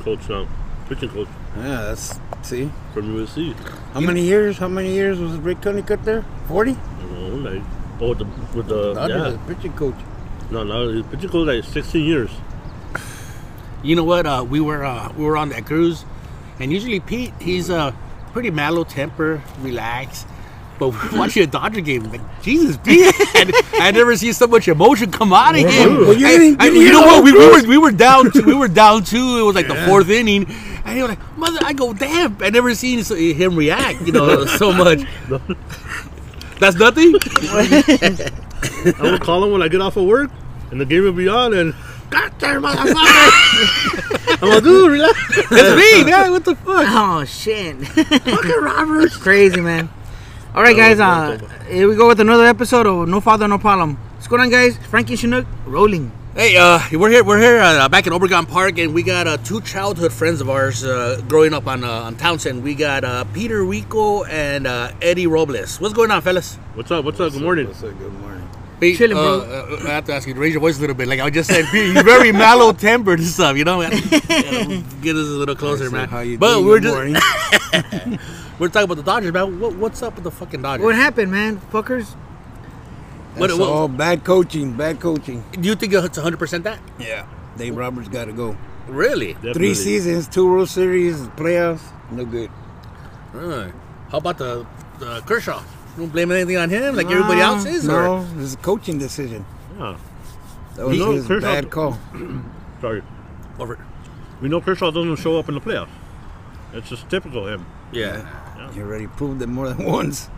coach now, pitching coach Yeah, that's see. from USC. How many years? How many years was the Rick Honeycutt there? Forty. You know, like oh, with the with the Dodgers yeah. as pitching coach. No, no, he's pitching coach like 16 years. You know what? Uh, we were uh, we were on that cruise, and usually Pete, he's uh, pretty mellow temper, relaxed. But watching a Dodger game, like Jesus, Pete, and I never seen so much emotion come out of him. Well, you I- didn't- I- you you know know what? We, we were we were down two, we were down two. It was like the fourth inning, and he was like, "Mother," I go, "Damn!" I never seen him react, you know, so much. That's nothing. I will call him when I get off of work, and the game will be on, and God damn motherfucker! I'm like, dude, relax. That's me, man. What the fuck? Oh shit! Fucking Roberts. Crazy man. All right, guys. Uh, here we go with another episode of No Father, No Problem. What's going on, guys? Frankie Chinook rolling. Hey, uh, we're here. We're here uh, back in Obregon Park, and we got uh, two childhood friends of ours uh, growing up on uh, on Townsend. We got uh, Peter Rico and uh, Eddie Robles. What's going on, fellas? What's up? What's up? Good morning. What's up? good morning. Pete, Chilling, uh, bro. uh, I have to ask you to raise your voice a little bit. Like I just said, Pete, he's very mellow tempered and stuff. You know, We have to get us a little closer, So man. How you but doing? we're Good just morning. we're talking about the Dodgers, man. What, what's up with the fucking Dodgers? What happened, man? Fuckers. What- That's what- all bad coaching. Bad coaching. Do you think it's 100 percent that? Yeah. Dave Roberts got to go. Really? Definitely. Three seasons, two World Series, playoffs, no good. Alright. How about the, the Kershaw? You don't blame anything on him like everybody else is? Or? No, it's a coaching decision. Yeah. That was know, his Kershaw- bad call. Sorry. Over. We know Kershaw doesn't show up in the playoffs. It's just typical him. Yeah. He already proved it more than once.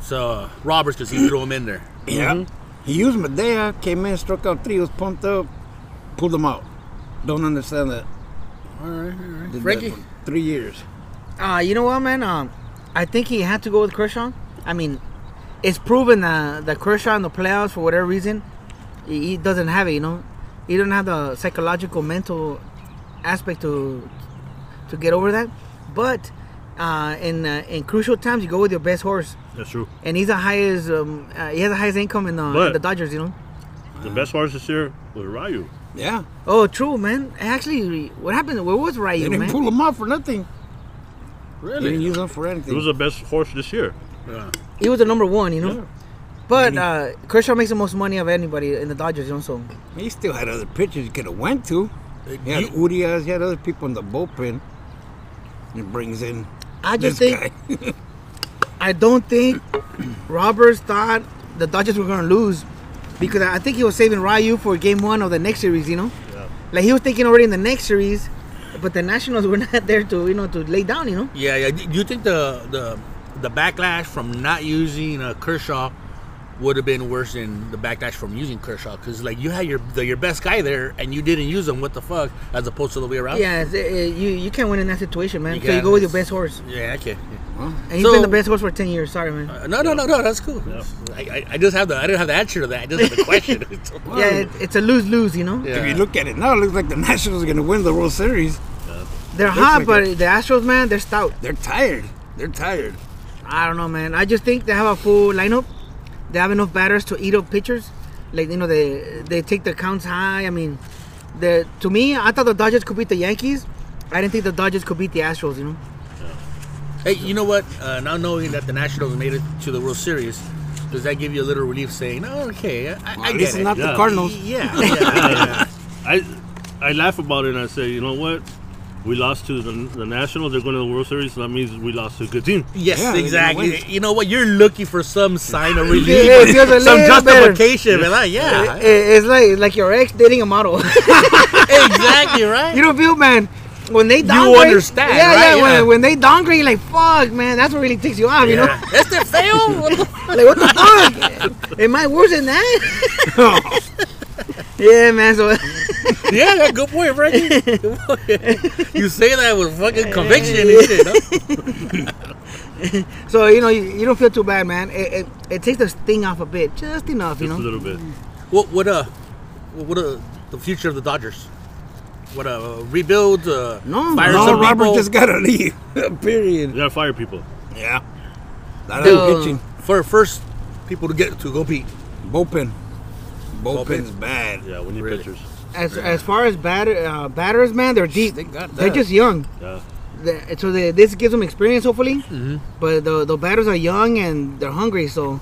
So uh, Roberts, because he threw him in there. Yeah. He used Maeda, came in, struck out three, was pumped up, pulled him out. Don't understand that. All right, all right. Did that Frankie, for three years. Uh, you know what, man? Um, I think he had to go with Kershaw. I mean, it's proven that that Kershaw in the playoffs, for whatever reason, he, he doesn't have it. You know, he doesn't have the psychological, mental aspect to to get over that. But uh, in uh, in crucial times, you go with your best horse, That's true. and he's the highest. Um, uh, he has the highest income in the, in the Dodgers. You know. The best horse this year was Ryu. Yeah. Oh, true, man. Actually, what happened? Where was They Ryu, didn't man? pull him out for nothing. Really? They didn't use him for anything. He anything. was the best horse this year. Yeah. He was the number one, you know. Yeah. But uh, Kershaw makes the most money of anybody in the Dodgers, you know. So he still had other pitchers he could have went to. He had Urias, he had other people in the bullpen. He brings in I just think. I don't think Roberts thought the Dodgers were gonna lose because I think he was saving Ryu for Game One of the next series, you know. Yeah. Like he was thinking already in the next series, but the Nationals were not there to you know to lay down, you know. Yeah, yeah. Do you think the the the backlash from not using uh, Kershaw would have been worse than the backlash from using Kershaw? Because like you had your the, your best guy there and you didn't use him. What the fuck? As opposed to the way around. Yeah, it's, you you can't win in that situation, man. You so you go with your best horse, Yeah. Okay. and he's So- been the best horse for ten years. Sorry, man. Uh, no, no, no, no. That's cool. I, I, I just have the I didn't have the answer to that. I just have the question. yeah, it, it's a lose lose, you know. Yeah. If you look at it now, it looks like the Nationals are going to win the World Series. They're hot, like but it. the Astros, man, they're stout. They're tired. They're tired. I don't know, man. I just think they have a full lineup. They have enough batters to eat up pitchers. Like you know, they they take the counts high. I mean, the to me, I thought the Dodgers could beat the Yankees. I didn't think the Dodgers could beat the Astros. You know, Hey, you know what? Uh, now knowing that the Nationals made it to the World Series, does that give you a little relief? Saying, "Oh, okay, I, I Well, at get least it." it's not Yeah. the Cardinals. Yeah, yeah, yeah. I I laugh about it and I say, you know what? We lost to the, the Nationals. They're going to the World Series. So that means we lost to a good team. Yes, Yeah, exactly. You know what? You're looking for some sign of relief, Yeah, it feels a some little better. justification, man. Yeah, It- it's like it's like your ex dating a model. exactly right. you don't feel, man. When they downgrade, you understand, yeah, right? yeah. Yeah. When, when they downgrade, you're like fuck, man. That's what really ticks you off, you know. That's Este feo. What the- Like what the fuck? Am I worse than that? Yeah, man. So yeah, good point, Frankie. Good point. You say that with fucking conviction and shit. No? So you know you, you don't feel too bad, man. It, it, it takes the sting off a bit, just enough, you know. Just a little bit. What what uh what uh the future of the Dodgers? What uh rebuild? Uh, No, fire No, some Robert people? just got to leave. Period. You got to fire people. Yeah. That The- ain't pitching. for first people to get to go Bullpen. Bullpen. Bullpen's bad. Yeah, we need Really? pitchers. as as far as batter uh, batters, man, they're deep. They got They're just young. Yeah. The- so they, this gives them experience, hopefully. But the the batters are young and they're hungry, so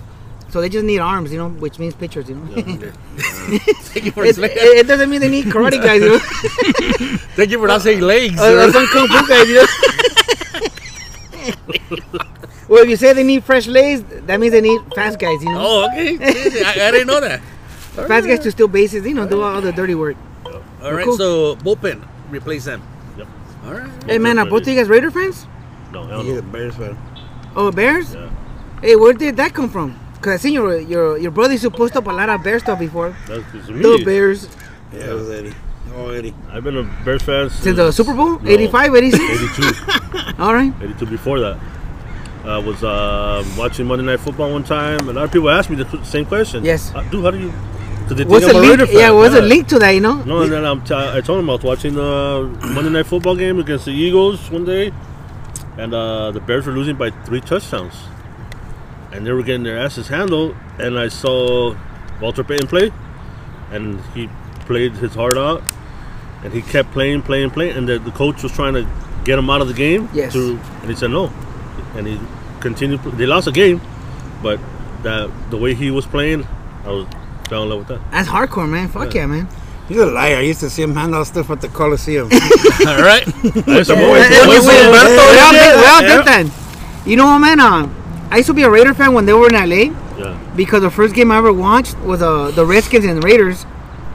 so they just need arms, you know, which means pitchers, you know. Thank you for it, it, it doesn't mean they need karate guys, you know. Thank you for not saying legs. Uh, sir. some kung fu guys, you know. well, if you say they need fresh legs, that means they need fast guys, you know. Oh, okay. I, I didn't know that. Fast guys to steal bases, you know, do all the dirty work. All right, Cool. so bullpen replace them. Yep. All right. Hey man, are both of you guys Raider fans? No, hell He's no. a Bears fan. Oh, Bears? Yeah. Hey, where did that come from? Cause I seen your your your brother used to post up a lot of Bear stuff before. That's it's The. Bears Yeah, it was Eddie. Oh, Eddie. I've been a Bears fan since the Super Bowl, No. 85, 86. 82. All right. 82 before that. I was uh, watching Monday Night Football one time, and a lot of people asked me the same question. Yes. Uh, dude, how do you? Because they What's think a link? Yeah, what's the link to that? You know? No, and then I'm t- I told him I was watching the Monday Night Football game against the Eagles one day, and uh, the Bears were losing by three touchdowns, and they were getting their asses handled. And I saw Walter Payton play, and he played his heart out, and he kept playing, playing, playing, and the, the coach was trying to get him out of the game. Yes. To, and he said no, and he continued. They lost the game, but that the way he was playing, I was fell in love with that. That's hardcore, man. Fuck yeah, man. He's a liar. I used to see him hand out stuff at the Coliseum. All right. That's a Yeah, boy. yeah, yeah, we- up, we- Alberto? we all did- we all did that. You know what, man? Uh, I used to be a Raider fan when they were in LA Yeah. because the first game I ever watched was uh, the Redskins and the Raiders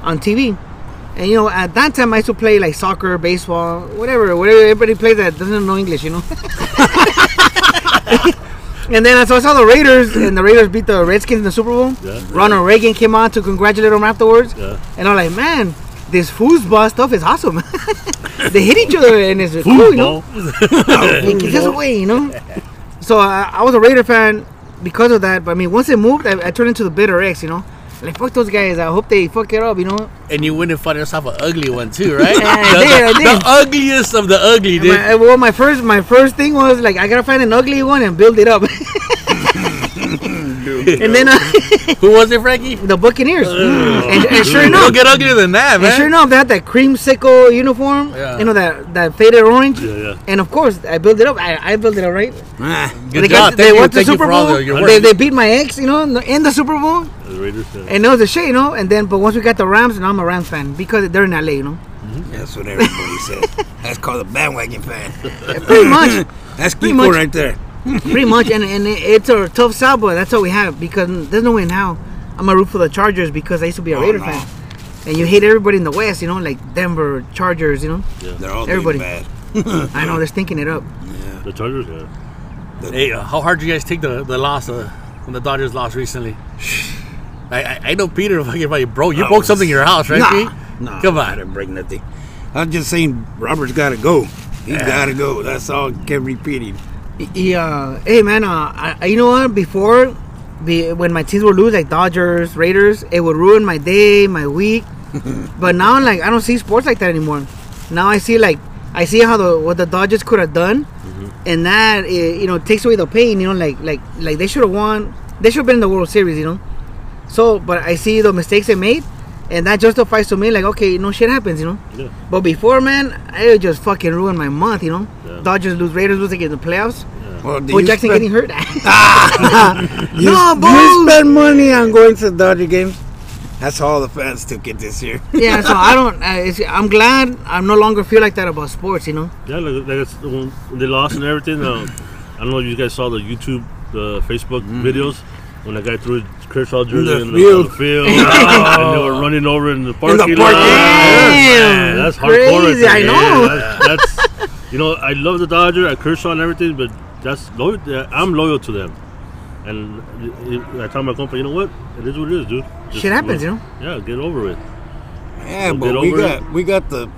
on TV. And you know, at that time I used to play like soccer, baseball, whatever, whatever everybody plays that doesn't know English, you know. and then so I saw the Raiders, and the Raiders beat the Redskins in the Super Bowl. Yeah. Ronald Reagan came on to congratulate them afterwards. Yeah. And I'm like, man, this foosball stuff is awesome. they hit each other and it's cool, you know. It gets away, you know. So I, I was a Raider fan because of that. But I mean, once it moved, I, I turned into the bitter X, you know. Like fuck those guys. I hope they fuck it up, you know. And you went and found yourself an ugly one too, right? Yeah, I the, did, I the- did. the ugliest of the ugly, dude. My, well, my first my first thing was like I gotta find an ugly one and build it up. and then uh, Who was it, Frankie? the Buccaneers. and, and sure Don't enough, get uglier than that, and man. sure enough, they had that creamsicle uniform. Yeah. You know that that faded orange. Yeah, yeah. And of course, I built it up. I, I built it up right. Ah, Good they job. got- they Thank you, went to thank you Super Bowl. the, They, they beat my ex, you know, in the Super Bowl. The Raiders. Yeah. And it was a shit, you know. And then, but once we got the Rams, and I'm a Rams fan because they're in LA, you know. that's what everybody says. That's called a bandwagon fan. Pretty much, That's Pretty much. right there. pretty much. And and it- it's a tough sell, but that's all we have because there's no way in hell I'm gonna root for the Chargers because I used to be a Oh, Raider no. fan. And you hate everybody in the West, you know, like Denver Chargers, you know. Yeah. They're all Everybody. bad. I know they're stinking it up. Yeah. The Chargers. Yeah. Hey, uh, how hard did you guys take the, the loss uh, when the Dodgers lost recently? I, I, I know Peter fucking like, bro, you I broke was- something in your house, right? Nah, Pete? nah, Come on. I on. didn't break nothing. I was just saying, Robert's got to go. He's got to go. That's all. Kept repeating. Yeah. Hey man, uh, I, I- you know what? Before, be, when my teams would lose, like Dodgers, Raiders, it would ruin my day, my week. but now, like, I don't see sports like that anymore. Now I see like I see how the what the Dodgers could have done, and that eh, you know takes away the pain. You know, like like like they should have won. They should have been in the World Series. You know. So, but I see the mistakes they made, and that justifies to me like okay, no shit happens. You know. Yeah. But before, man, it just fucking ruined my month. You know. Yeah. Dodgers lose, Raiders lose again in the playoffs. Well, do Bo Jackson spend- getting hurt. You, No, do Bo. you spend money on going to the Dodger games? That's all the fans took it this year. yeah, so I don't. Uh, it's, I'm glad I no longer feel like that about sports. You know. Yeah, like, like it's, when they lost and everything. Uh, I don't know if you guys saw the YouTube, the Facebook videos when that guy threw his Kershaw jersey the in the, field. the field, and they were running over in the parking parking lot. lot. Damn, that's hardcore. right crazy, there. I know. Yeah, that's, that's you know I love the Dodger, I Kershaw and everything, but that's loyal. I'm loyal to them. And it- it- I tell my company, you know what? It is what it is, dude. Just, Shit happens, you know. Yeah, get over it. Yeah, Don't but we over got we got the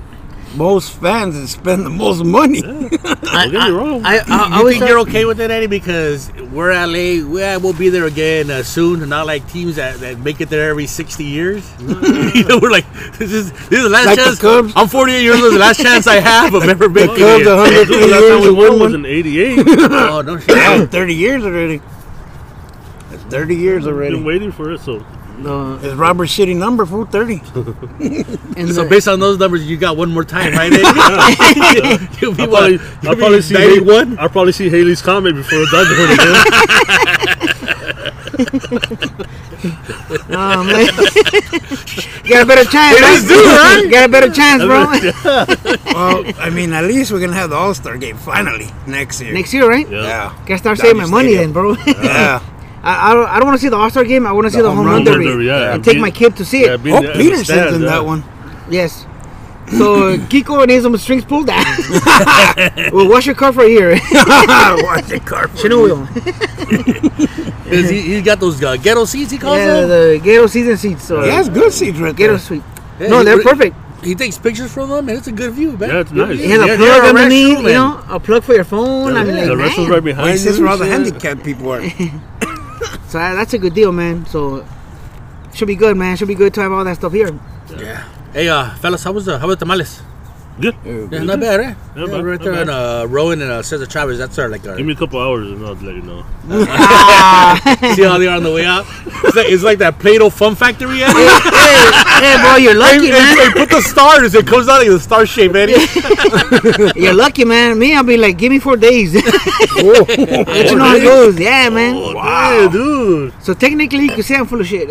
most fans and spend the most money. Don't get me wrong. I, I, I You think you're okay with it, Eddie? Because we're LA, we, we'll be there again uh, soon. Not like teams that, that make it there every 60 years. you know, we're like, this is this is the last Like the chance. Cubs? I'm 48 years old. The last chance I have of ever making Cubs, it. The last time years we won won was in '88. Oh no shit. 30 years already. That's 30 years Been already. waiting for it, so The, It's Robert's shitty number, fool, 30. and So the- based on those numbers, you got one more time, right? Eddie? You'll be I'll what? probably, You'll I'll be probably see 91? I'll probably see Halley's Comet before the Dodger win again. Oh, man. you got a better chance, right? do, right? Got a better chance, bro. well, I mean, at least we're going to have the All Star game finally next year. Next year, right? Yeah. Yeah. Gotta start Dodger saving my money then, bro. Yeah. I, I don't, I don't want to see the All Star game. I want to see the, home run Run derby, derby, yeah. and take Be- my kid to see Yeah, it. be Oh, there in Peterson's stands, in yeah. that one. Yes. So uh, Kiko needs some strings pulled out. well, wash your car for a year. Watch the car. for Chino. Is he, he's got those uh, ghetto seats, he calls Yeah, them? the Gato season seats. So He has good seats right Gato there. suite. Yeah, no, they're perfect. He takes pictures from them, and it's a good view, man. Yeah, it's nice. view. It has a Yeah, plug they're underneath, you know, a plug for your phone. I mean, the like, restroom's man. right behind Well, you. this is where all the handicapped people are. So that- that's a good deal, man. So should be good, man. Should be good to have all that stuff here. Yeah. Hey, uh, fellas, how was the how was the tamales? Good. Yeah, not bad, eh? Yeah, Yeah, bad, right not there in bad. uh, Rowan and uh, Cesar Chavez. That's our like our. Give me a couple hours and I'll let you know. See how they are on the way out? It's like, it's like that Play-Doh Fun Factory, Eddie. hey, hey, bro, you're lucky, Hey, man. hey, put the stars. It comes out like the star shape, Eddie. You're lucky, man. Me, I'll be like, give me four days. Let you know how it goes. Yeah, man. Wow, dude. So technically, you can say I'm full of shit.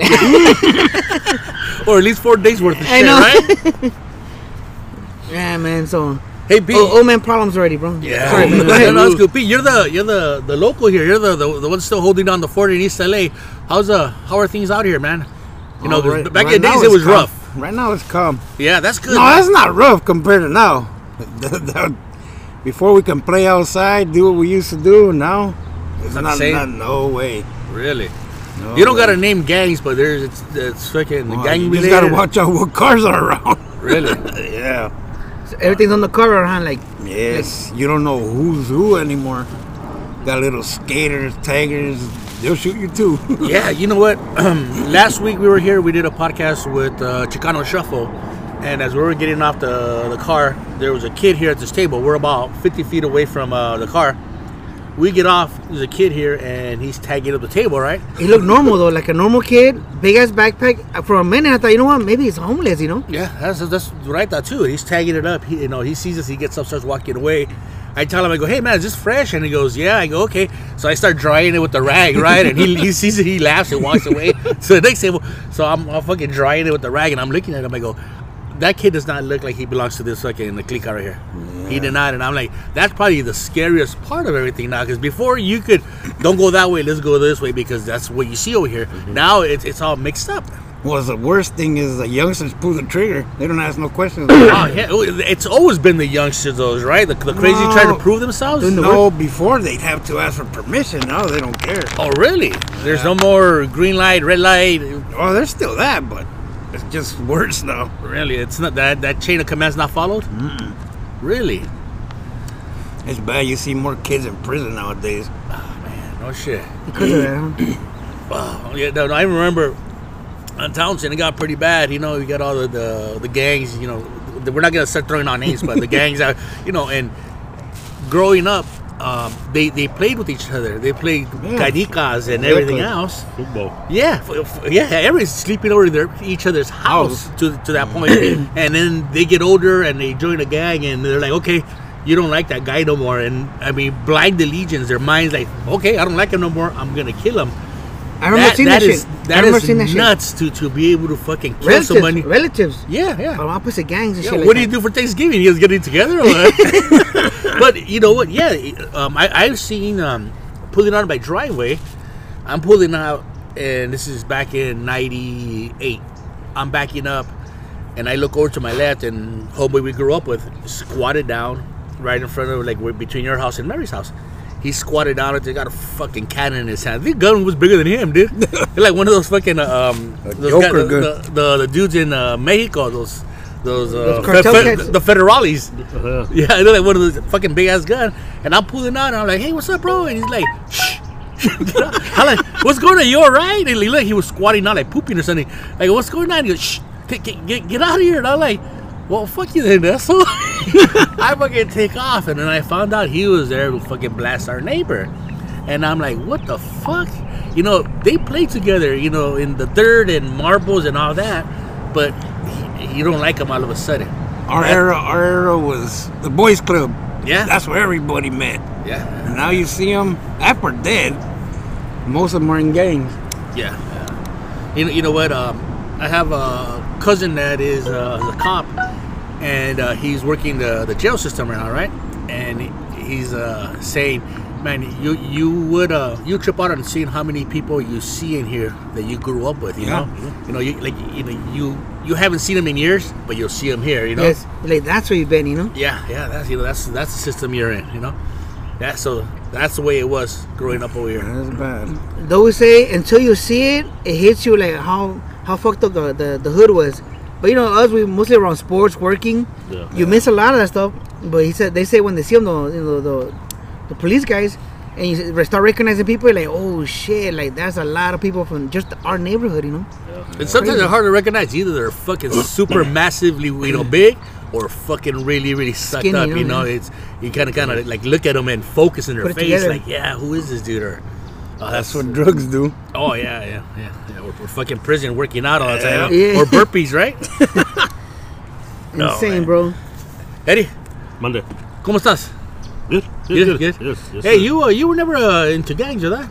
or at least four days worth of I shit, know. right? Yeah, man. So Hey, Pete. oh, old man problems already, bro. Yeah, Sorry, man. Go ahead. no, that's good. Pete, you're the you're the the local here. You're the the, the one still holding down the fort in East LA. How's uh how are things out here, man? You know, Oh, right- back right in the days it was calm. rough. Right now it's calm. Yeah, that's good. No, man. that's not rough compared to now. Before we can play outside, do what we used to do, now it's Not not, no way. really. No You don't way. gotta name gangs, but there's it's, it's fucking Well, gang you just related. gotta watch out what cars are around. Really? yeah. So everything's on the cover, huh? Like, Yes. You don't know who's who anymore. Got little skaters, taggers. They'll shoot you too. Yeah, you know what? Last week we were here. We did a podcast with uh, Chicano Shuffle, and as we were getting off the the car, there was a kid here at this table. We're about 50 feet away from uh, the car. We get off. There's a kid here, and he's tagging up the table, right? he looked normal though, like a normal kid, big ass backpack. For a minute, I thought, you know what? Maybe he's homeless. You know? Yeah, that's that's what I thought too. He's tagging it up. He, you know, he sees us. He gets up, starts walking away. I tell him, I go, "Hey man, is this fresh?" And he goes, "Yeah." I go, "Okay." So I start drying it with the rag, right? And he, he sees it, he laughs and walks away. so the next table, so I'm, I'm fucking drying it with the rag, and I'm looking at him. I go, "That kid does not look like he belongs to this fucking the clique right here." Mm. He denied and I'm like, "That's probably the scariest part of everything now." Because before you could, don't go that way, let's go this way, because that's what you see over here. Mm-hmm. Now it's it's all mixed up. well, the worst thing is the youngsters pull the trigger. They don't ask no questions. Oh yeah, oh, it's always been the youngsters, those right? The, the crazy No. trying to prove themselves. no, before they'd have to ask for permission. Now they don't care. Oh really? There's no more green light, red light. Oh, there's still that, but it's just worse now. Really, it's not that that chain of command's not followed. Really? It's bad. You see more kids in prison nowadays. Oh, man, no shit. Because of that, huh? Oh, yeah, no, I remember on Townsend it got pretty bad. You know, you got all the the, the gangs. You know, we're not gonna start throwing out names, but the gangs out. You know, and growing up. Um, they, they played with each other. They played Yeah. and everything else. Football. Yeah, yeah. Everybody's sleeping over their each other's house to, to that point. point, and then they get older and they join a gang, and they're like, okay, you don't like that guy no more, and I mean, blind allegiance. Their minds like, okay, I don't like him no more. I'm gonna kill him. I remember seeing that, is shit. I that remember is seeing that shit. nuts to to be able to fucking kill Relatives, somebody. relatives, Yeah, yeah. from opposite gangs and Yeah, shit. like what do you do for Thanksgiving? You guys getting together? Or what? but you know what? Yeah, um, I, I've seen um, pulling out of my driveway. I'm pulling out, and this is back in '98. I'm backing up, and I look over to my left, and homeboy we grew up with squatted down right in front of like between your house and Mary's house. He squatted down and they got a fucking cannon in his hand. The gun was bigger than him, dude. Like one of those fucking uh, um, those Joker the, gun. the, the, the dudes in uh, Mexico, those those, uh, Those cartel fe- the federales. Uh, Yeah, I know like one of those fucking big ass gun, and I'm pulling out, and I'm like, "Hey, what's up, bro?" And he's like, "Shh." I'm like, "What's going on? You all right?" And he, like he was squatting out, like pooping or something. Like, "What's going on?" He goes, "Shh, get, get, get, get out of here!" And I'm like, "Well, fuck you then, asshole." I fucking take off, and then I found out he was there to fucking blast our neighbor, and I'm like, "What the fuck?" you know, they play together, you know, in the dirt and marbles and all that, but you don't like them all of a sudden. Our era, our era was the boys' club. Yeah. That's where everybody met. Yeah. And now you see them after dead. Most of them are in gangs. Yeah. yeah. You know, you know what? Um, I have a cousin that is uh, a cop, and uh, he's working the, the jail system right now, right? And he's uh, saying, "Man, you you would uh, you trip out on seeing how many people you see in here that you grew up with. You Yeah. know, you know, you like you know you you haven't seen them in years, but you'll see them here. You know, Yes, like that's where you've been, you know. yeah, yeah. That's you know that's that's the system you're in. You know, yeah. So that's the way it was growing up over here. That's bad. They always say until you see it, it hits you like how how fucked up the, the, the hood was. But you know, us we mostly around sports, working. Yeah. You miss a lot of that stuff. But he said they say when they see them, the you know the the police guys, and you start recognizing people, you're like oh shit, like that's a lot of people from just our neighborhood, you know. And sometimes they're hard to recognize. Either they're fucking super massively, you know, big, or fucking really, really sucked Skinny, up. you You know, know, it's you kind of, kind of like look at them and focus in their Put face, together. like, yeah, who is this dude? Or oh, That's what drugs do. Oh yeah, yeah, yeah. yeah. We're, we're fucking prison working out all the time, Yeah. or burpees, right? No, Insane, man. bro. Eddie, Monday. cómo estás? Good. Good, Good. good. Yes, yes, hey, sir. you uh, you were never uh, into gangs, or that?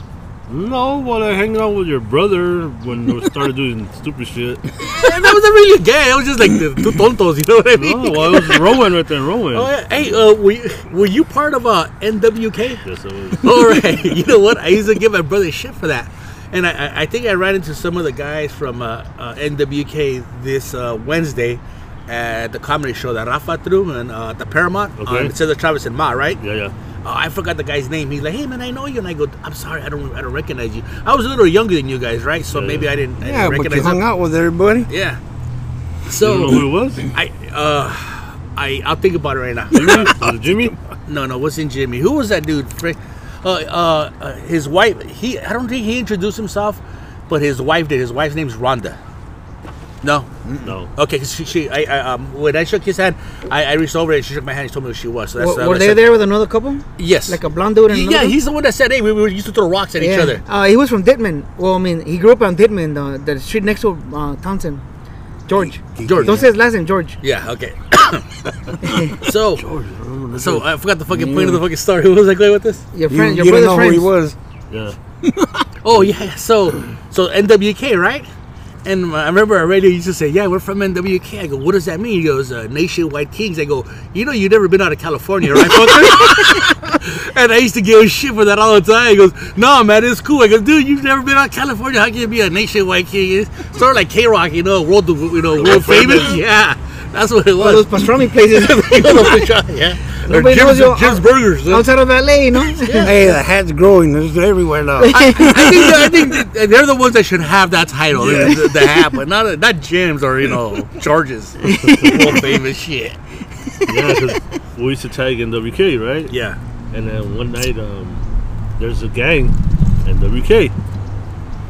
No, well, I hanging out with your brother when we started doing stupid shit. that wasn't really gay. It was just like the two tontos. You know what I mean? No, well, it was Rowan right there, Rowan. Oh, yeah. Hey, uh, were you, were you part of uh, NWK? Yes, it was. All right. You know what? I used to give my brother shit for that. And I, I- I think I ran into some of the guys from uh, uh, NWK this uh, Wednesday at the comedy show that Rafa threw and uh, the Paramount Okay. on Cesar Chavez and Ma, right? Yeah, yeah. Oh, I forgot the guy's name. He's like, "Hey man, I know you," and I go, "I'm sorry, I don't, I don't recognize you." I was a little younger than you guys, right? So Yeah. maybe I didn't, I Yeah, didn't but you recognize hung him. out with everybody. Yeah. So don't know who it was? I, uh, I, I'll think about it right now. Jimmy? Was it Jimmy? No, no, wasn't Jimmy. Who was that dude? Uh, uh, uh, his wife. He. I don't think he introduced himself, but his wife did. His wife's name's Rhonda. No. No. Okay, 'cause she. she I, I, um, when I shook his hand, I, I reached over and she shook my hand. and told me who she was. So that's Were, uh, were they said- there with another couple? Yes. Like a blonde dude and yeah, another? he's the one that said, "Hey, we, we used to throw rocks at each other." Uh, he was from Ditman. Well, I mean, he grew up on Ditman, the, the street next to uh, Townsend. George. George. Don't say his last name, George. Yeah. Okay. so. George, I. So I forgot the fucking point of the fucking story. What was I going with this? Your friend, you your didn't brother's know who he was. Yeah. Oh yeah, so so NWK, right? And I remember our radio used to say, "Yeah, we're from NWK." I go, "What does that mean?" He goes, uh, "Nationwide Kings." I go, "You know, you've never been out of California, right, fucker?" and I used to give him shit for that all the time. He goes, "No, man, it's cool." I go, "Dude, you've never been out of California. How can you be a Nationwide King?" It's sort of like KROQ, you know, world, you know, world famous. Yeah, that's what it All those was. pastrami places yeah, or Nobody knows Jim's, you- Jim's Burgers. huh? outside of LA, you know? Hey, the hat's growing. There's everywhere now. I think, I think they're the ones that should have that title, the, the hat, but not not James or you know charges, world famous shit. Yeah, because we used to tag in WK, right? Yeah, And then one night, um, there's a gang in WK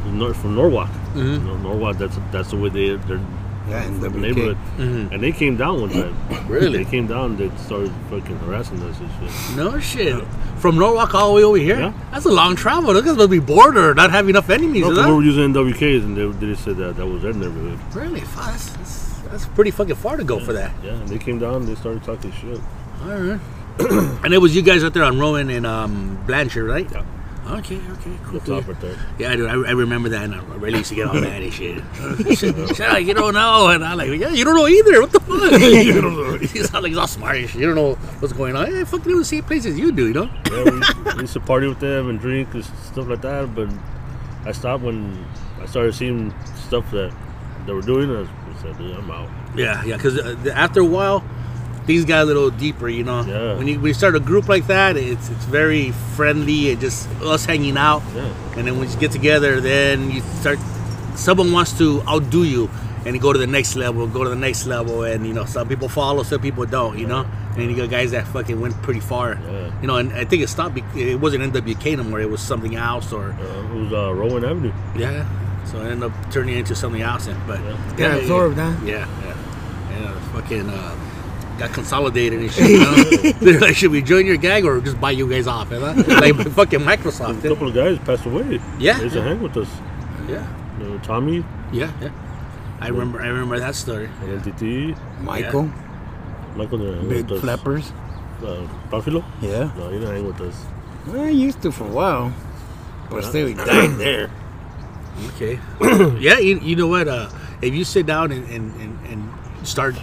from, from Norwalk. Mm-hmm. You know, Norwalk, that's that's the way they, they're Yeah, in from the WK. neighborhood. Mhm. And they came down one time. Really? They came down, they started fucking harassing us and shit. no shit. From Norwalk all the way over here. Yeah. That's a long travel. Those guys must be bored or not have enough enemies. No, is 'cause that? we were using NWKs and they, they said that that was their neighborhood. Really? Fuck, That's, that's, that's pretty fucking far to go for that. Yeah, and they came down they started talking shit. All right. and it was you guys out there on Rowan and um, Blanchard, right? Yeah. Okay, okay, cool. Cool. top. Yeah, I do. I, I remember that, and I really used to get all mad and shit. shit, like, you don't know, and I'm like, yeah, you don't know either. What the fuck? you don't know. You sound like all smart and shit. You don't know what's going on. I fucking do the same places you do, you know? Yeah, we, we used to party with them and drink and stuff like that. But I stopped when I started seeing stuff that they were doing. I said, dude, I'm out. Yeah, yeah. Because uh, after a while, things got a little deeper, you know. Yeah. When you when you start a group like that, it's it's very friendly and just us hanging out. Yeah. And then when you get together, then you start. Someone wants to outdo you, and you go to the next level, go to the next level, and you know some people follow, some people don't, you know. And you got guys that fucking went pretty far, Yeah. you know. And I think it stopped. bec- It wasn't NWK no more. It was something else, or Uh, it was uh, Rowan Avenue. yeah. So it ended up turning into something else. And, but Yeah. Got absorbed, huh? Yeah, yeah. And uh, fucking. Uh, got consolidated and shit. You know? They're like, should we join your gang or just buy you guys off? You know? Like fucking Microsoft. A couple of guys passed away. Yeah. They used to hang with us. Yeah, You know, Tommy, yeah, yeah. I remember. I remember that story. LTT, Michael, Michael, the big with us. flappers. Uh, Buffalo? Yeah. No, he didn't hang with us. I used to for a while, but still he died there. Okay. yeah, you, you know what? Uh, if you sit down and, and, and, and start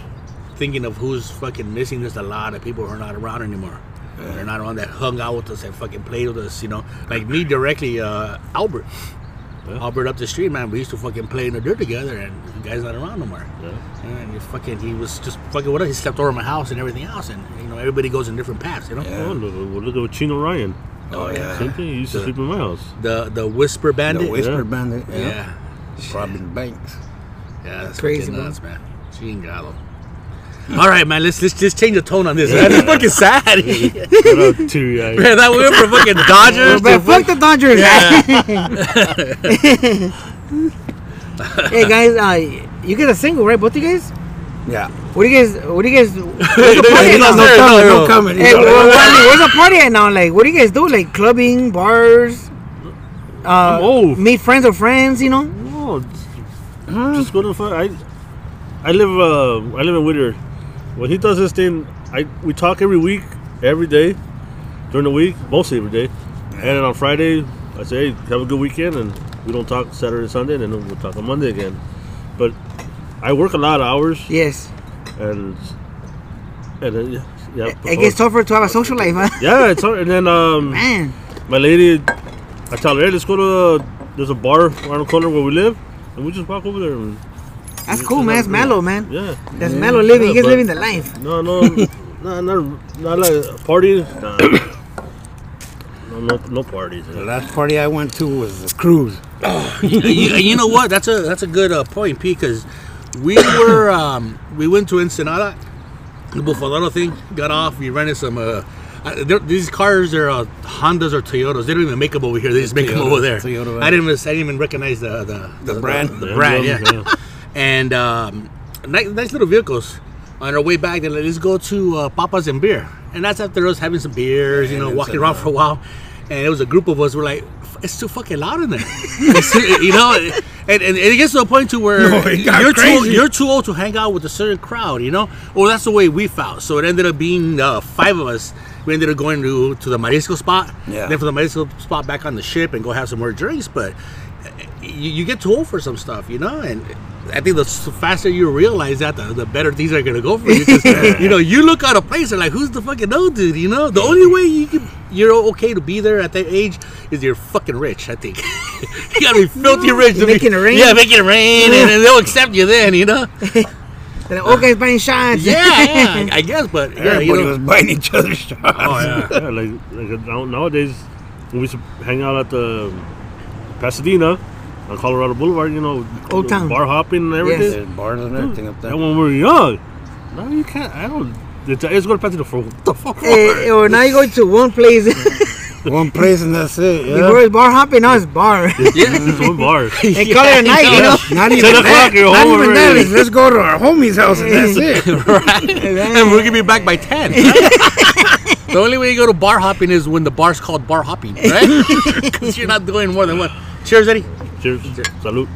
thinking of who's fucking missing, there's a lot of people who are not around anymore. They're not around that hung out with us and fucking played with us, you know. Like me directly, uh, Albert. Yeah. Albert up the street, man. We used to fucking play in the dirt together, and the guy's not around no more. Yeah. And he fucking, he was just fucking with us. He slept over my house and everything else, and you know everybody goes in different paths, you know. Yeah. Oh, look, look, look at Chino Ryan. Oh yeah, Same thing. He used to sleep in my house. The the Whisper Bandit. the Whisper Yeah. Bandit. yeah. Yeah, robbing banks. Yeah, that's Crazy, fucking bro. nuts, man. Chingado. All right, man. Let's let's just change the tone on this. Man. It's fucking sad. man, Shout out to uh, that we went from fucking Dodgers to But fuck the Dodgers. Yeah. hey guys, uh, you get a single, right? Both of you guys? Yeah. What do you guys? What do you guys? Where's the party no, at no, no, coming, no. no coming. Hey, well, well, I where's the party at now? Like, what do you guys do? Like clubbing, bars, uh, I'm old. meet friends of friends. You know? No, it's- just go to the fun. I, I live, uh, I live in Whittier. When he does this thing, I we talk every week, every day, during the week, mostly every day, and then on Friday, I say, hey, have a good weekend, and we don't talk Saturday Sunday, and then we'll talk on Monday again. But I work a lot of hours, Yes. and and then, yeah, yeah, It gets tougher to have a social life, huh? yeah, it's hard. And then um, Man, my lady, I tell her, hey, let's go to there's a bar around the corner where we live, and we just walk over there. And, that's cool, man. That's mellow, man. yeah. That's mellow living. Yeah, you guys but- living the life. No, no, no, not not like a party. Nah. No, no, no parties. The last party I went to was a cruise. you, you know what? That's a that's a good uh, point, Pete. Because we were um, we went to Ensenada, the Bufalero thing. Got off. We rented some. Uh, uh, they're- these cars, they're uh, Hondas or Toyotas. They don't even make them over here. They just make them over there. Toyota, I didn't even I didn't even recognize the the, The brand. The, The brand, yeah. And um, nice, nice little vehicles. On our way back, they're like, let's go to uh, Papas and Beer. And that's after us having some beers, you know, walking around uh, for a while. And it was a group of us. We're like, it's too fucking loud in there. You know, and, and it gets to a point to where No, you're too you're too old to hang out with a certain crowd. You know, or that's the way we felt. So it ended up being uh, five of us. We ended up going to to the Marisco spot. Yeah. Then from the Marisco spot back on the ship and go have some more drinks. But you, you get too old for some stuff, you know, and I think the faster you realize that, the, the better things are gonna go for you. you know, you look out a place and like, who's the fucking old dude? You know, the only way you can you're okay to be there at that age is you're fucking rich. I think you gotta be filthy mm, rich. to be- it rain? Yeah, making it rain, and, and they'll accept you then. You know. They're like, oh, guys buying shots. Yeah, yeah, I guess, but yeah, Everybody you know. was buying each other's shots. Oh yeah. yeah, like, like nowadays, when we used to hang out at the Pasadena on Colorado Boulevard, you know, Old town. bar hopping and everything. There's bars and everything up there. And when we were young, now you can't. I don't. It's, it's going to Pasadena for what the fuck? Eh, or now you go to one place One place and that's it. before Yeah. it's bar hopping. Now it's bar. Yeah. It's one bar. They call it a night, you know. Not even 10 o'clock, that. you're Not home even that. already. It's, let's go to our homie's house and that's it. right? and we're gonna be back by ten. The only way you go to bar hopping is when the bar's called bar hopping, right? Because you're not doing more than one. Cheers, Eddie. Cheers. Salute.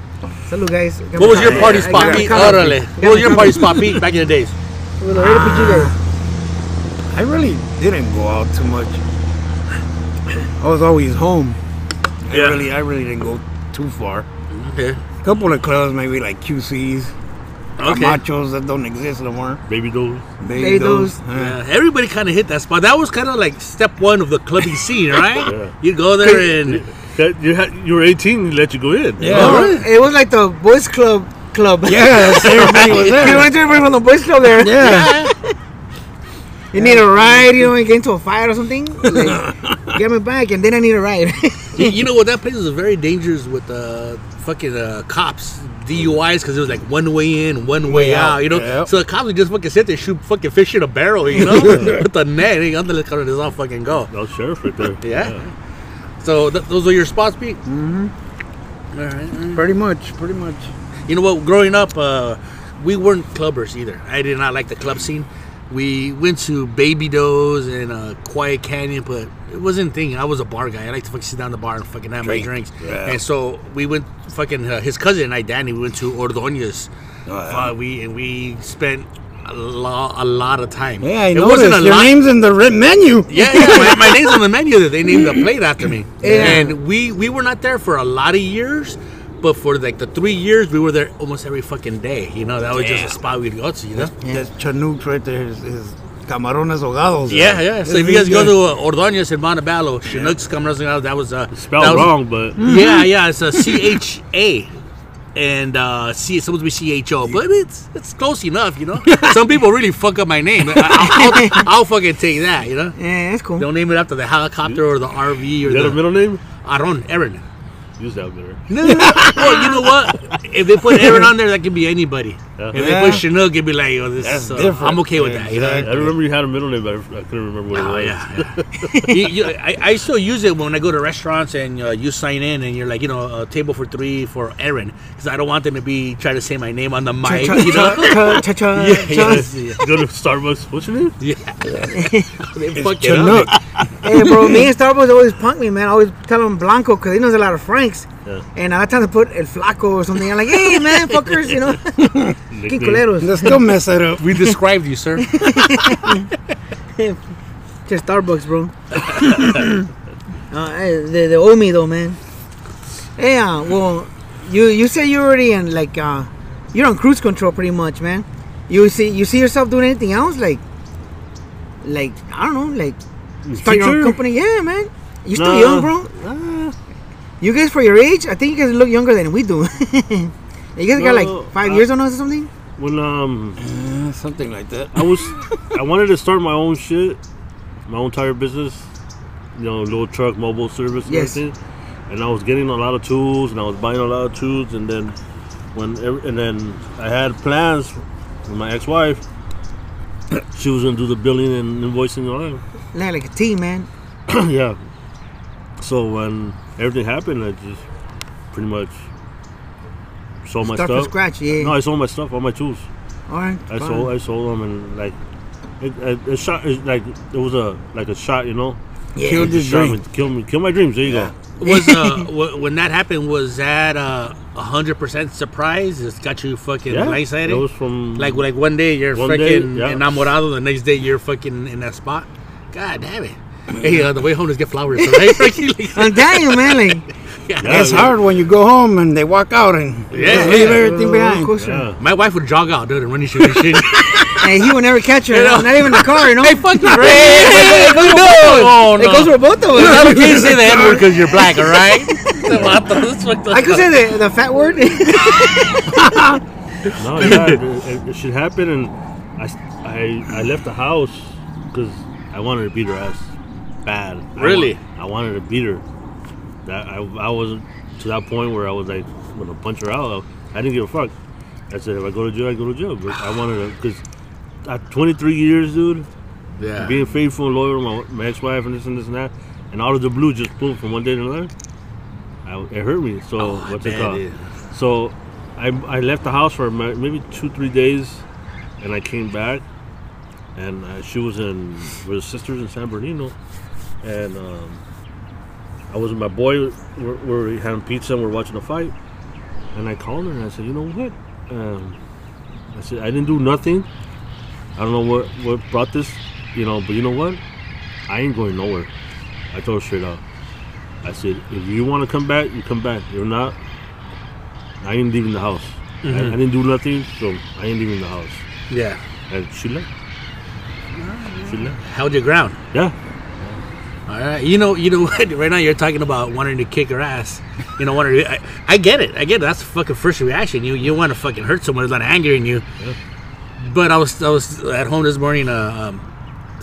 Salud, guys. What was your party spot, got my Pete? Orale. What my was your party spot, Pete, back in the days? Well, Laredo PG. I really didn't go out too much. I was always home. I Yeah. really, I really didn't go too far. Okay. A couple of clubs, maybe like QCs, Okay. Machos that don't exist no more. Baby doll. Baby those. those. Yeah, everybody kind of hit that spot. That was kind of like step one of the clubbing scene, right? Yeah. You go there and That you had you were 18, they let you go in. Yeah. Oh, really? It was like the boys club club. Yes, everybody was you there. went to everybody from the boys club there. Yeah. You need a ride, you know, and get into a fight or something. Like, get me back, and then I need a ride. you, you know what? That place is very dangerous with uh, fucking uh, cops, DUIs, because it was like one way in, one way Way out. out, You know, yep. so the cops would just fucking sit there, shoot fucking fish in a barrel. You know, with the net. Hey, under the color, just all fucking go. That was sheriff right there. Yeah. So th- those are your spots, Pete. Mm-hmm. All right. all right. pretty much, pretty much. You know what? Growing up, uh, we weren't clubbers either. I did not like the club scene. we went to Baby Doe's and uh, Quiet Canyon, but it wasn't thing. I was a bar guy. I like to fucking sit down at the bar and fucking have Drink. my drinks. Yeah. And so we went fucking uh, his cousin and I, Danny, we went to Ordonez. Oh, yeah. Uh, we and we spent a lot, a lot of time. Yeah, I it noticed wasn't a your lot. name's in the red menu. Yeah, yeah. My, my name's on the menu. That they named the plate after me. Yeah. And we we were not there for a lot of years, but for like the three years we were there almost every fucking day. You know, that was just a spot we'd go to. You know. That Chanuk right there is, is camarones ahogados. Yeah, yeah. So if you guys go to uh, Ordonez in Montebello, Chinook's Camarones Ahogados, that was uh, Spelled that was, wrong, but Yeah, yeah. It's a C H A. And uh, C, it's supposed to be C H O, but it's it's close enough, you know. Some people really fuck up my name. I, I'll, I'll fucking take that, you know. Yeah, that's cool. Don't name it after the helicopter or the RV or you got a the middle name? Aaron, Aaron. Use that better. No, no, no. well, you know what? If they put Aaron on there, that could be anybody. Yeah. If they Yeah. put Chinook, it'd be like, oh, this That's is, uh, different. I'm okay with that. You know? I remember you had a middle name, but I I couldn't remember what Oh it was. yeah, yeah. you, you, I, I still use it when I go to restaurants and uh, you sign in and you're like, you know, a table for three for Aaron because I don't want them to be trying to say my name on the mic. Cha You know? cha cha cha Yeah, yeah. Go to Starbucks. What's your name? Yeah. they fuck it Chinook. up. Hey, bro, me and Starbucks always punk me, man. I always tell them Blanco because he knows a lot of Franks. Yeah. And I tend to put El Flaco or something. I'm like, hey, man, fuckers, you know. Qué Nickname. culeros. They still mess it up. We described you, sir. Just Starbucks, bro. uh, hey, they, they owe me though, man. Hey, uh, well, you you say you're already in like uh, you're on cruise control pretty much, man. You see you see yourself doing anything else like like I don't know, like start your own company? Yeah, man. You still Nah. young, bro. You guys for your age, I think you guys look younger than we do. you guys got like five I- years on us or something. When um, Uh, something like that. I was, I wanted to start my own shit, my own tire business. You know, little truck, mobile service, and Yes. everything. And I was getting a lot of tools, and I was buying a lot of tools, and then when ev- and then I had plans with my ex-wife. She was gonna do the billing and invoicing and all that. Like, like a team, man. yeah. So when everything happened, I just pretty much sold my Start from stuff. scratch, yeah. No, I sold my stuff, all my tools. All right. I fine. sold, I sold them, and like, it, it, it shot, it, like it was a like a shot, you know. Yeah. Killed It your dream. kill me, kill my dreams. There you Yeah. go. Was uh, w- when that happened, was that uh, a hundred percent surprise? It's got you fucking Yeah, blindsided. it was from Like like one day you're One day, fucking yeah. enamorado, the next day you're fucking in that spot. God damn it! Hey, uh, the way home is get flowers, right? I'm telling you, man. Like, Yeah, it's yeah. hard when you go home and they walk out and Yeah, just leave yeah. everything behind. Coaster. Yeah. My wife would jog out, dude, and run into shit. and he would never catch her. You know? Not even the car, you know. hey, fuck you, Hey, Ray. it goes for both of us. Oh, It goes for both of You us. can't say the N word because you're black, all right? I could say the, the fat word. No, yeah, it, it, it should happen, and I I left the house because I wanted to beat her ass bad. I Really? wa- I, wanted to beat her. That I, I wasn't to that point where I was like gonna punch her out. I didn't give a fuck. I said if I go to jail, I go to jail. But I wanted to because at 23 years, dude, Yeah. being faithful and loyal to my, my ex-wife and this and this and that, and out of the blue, just boom from one day to another, I, it hurt me. So Oh, what's it called? So I, I left the house for maybe two three days, and I came back, and uh, she was in with her sisters in San Bernardino, and um, I was with my boy. We're, we're having pizza and we're watching a fight, and I called her and I said, you know what? Um, I said I didn't do nothing. I don't know what what brought this, you know, but you know what? I ain't going nowhere. I told her straight up. I said, if you want to come back, you come back. If not, I ain't leaving the house. I, I didn't do nothing, so I ain't leaving the house. Yeah. And she left. She left. Held your ground. Yeah. All right. You know, you know what? Right now you're talking about wanting to kick her ass. You know, wanting to, I, I get it. I get it. That's the fucking first reaction. You you want to fucking hurt someone. There's a lot of anger in you. But I was I was at home this morning. Uh, um,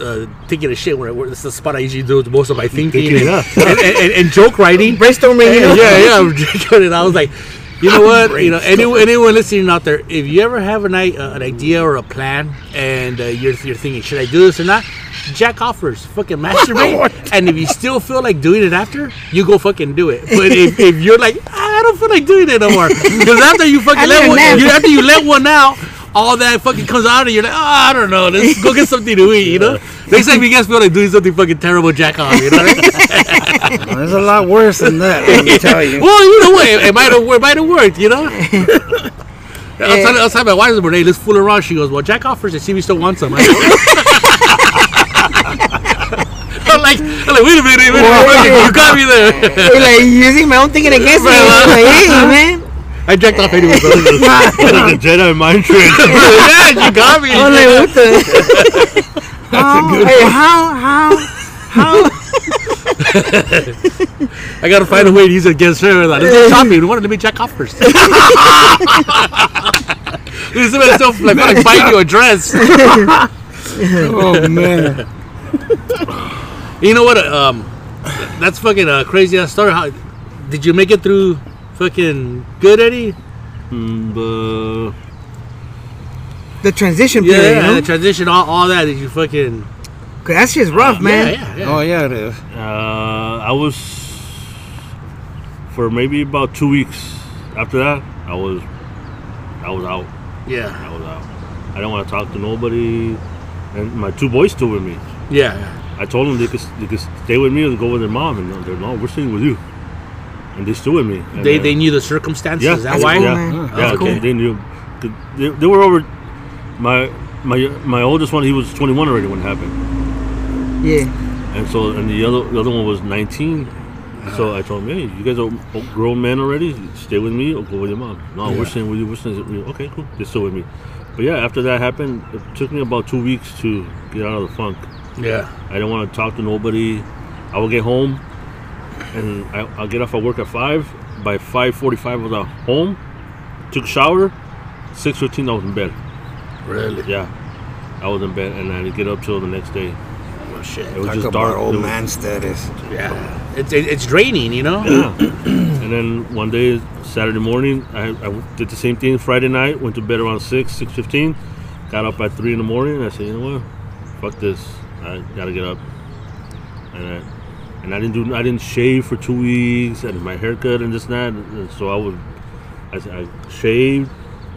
uh, taking a shit where, where this is the spot I usually do most of my thinking Thinking, and, yeah. and, and, and joke writing. Brainstorming, know. yeah, yeah, I'm drinking it. I was like, you know what? You know, anyone, anyone listening out there, if you ever have an, uh, an idea or a plan, and uh, you're you're thinking, should I do this or not? Jack offers, fucking masturbate, and if you still feel like doing it after, you go fucking do it. But if, if you're like, ah, I don't feel like doing it no more, because after you fucking let one, you, after you let one out, all that fucking comes out, and you're like, oh, I don't know, let's go get something to eat, you know. Next time you guys feel like doing something fucking terrible, jack off, you know. Mean? There's a lot worse than that. Let me tell you. well, you know what? It, it might have it might have worked, you know. I was telling, I was telling my wife, "Hey, let's fool around." She goes, "Well, jack offers first and see if we still want some." I'm like, wait a minute, wait a minute, wait a minute, you got me there. Hey, like using my own thinking against me. Right, Like, hey, man. I jacked off anyway, bro. like a Jedi mind trick. yeah, you got me. I'm like, what the? how, hey, how, how, how? I gotta find a way to use it against her. Like, let's go shopping. We wanted to be jack off first. This is still like, like buying you a dress. Oh man. You know what? Um, that's fucking uh, crazy ass story. How did you make it through? Fucking good, Eddie. Mm, uh, The transition Yeah, period, you know? the transition, all, all that. Did you fucking? 'Cause that shit's rough, man. Yeah, yeah, yeah. Oh yeah, it is. uh, I was for maybe about two weeks after that. I was, I was out. yeah, I was out. I didn't want to talk to nobody, and my two boys still with me. yeah. I told them they could they could stay with me or go with their mom, and uh, they're no, we're staying with you, and they still with me. And They then- they knew the circumstances. yeah, Is that That's why? cool, yeah, oh man. yeah, That's they, cool. they knew. 'Cause They, they were over. My my my oldest one, he was 21 already when it happened, Yeah. and so and the other the other one was 19. So I told him, hey, you guys are grown men already. Stay with me or go with your mom. No, we're staying with you. We're staying with you. Okay, cool. They're still with me. But yeah, after that happened, it took me about two weeks to get out of the funk. Yeah, I didn't want to talk to nobody. I would get home, and I, I'll get off at work at five. By five forty-five, I was at home. Took a shower. Six fifteen, I was in bed. really. Yeah, I was in bed, and I didn't get up till the next day. Oh shit. It was Talk just about dark. old It was- man status. Yeah, it's it, it's draining, you know. Yeah. and then one day, Saturday morning, I, I did the same thing. Friday night, went to bed around six, six fifteen. Got up at three in the morning. And I said, you know what? Fuck this. I gotta get up. And I, and I didn't do. I didn't shave for two weeks, and my haircut and this and that. And so I would. I shaved.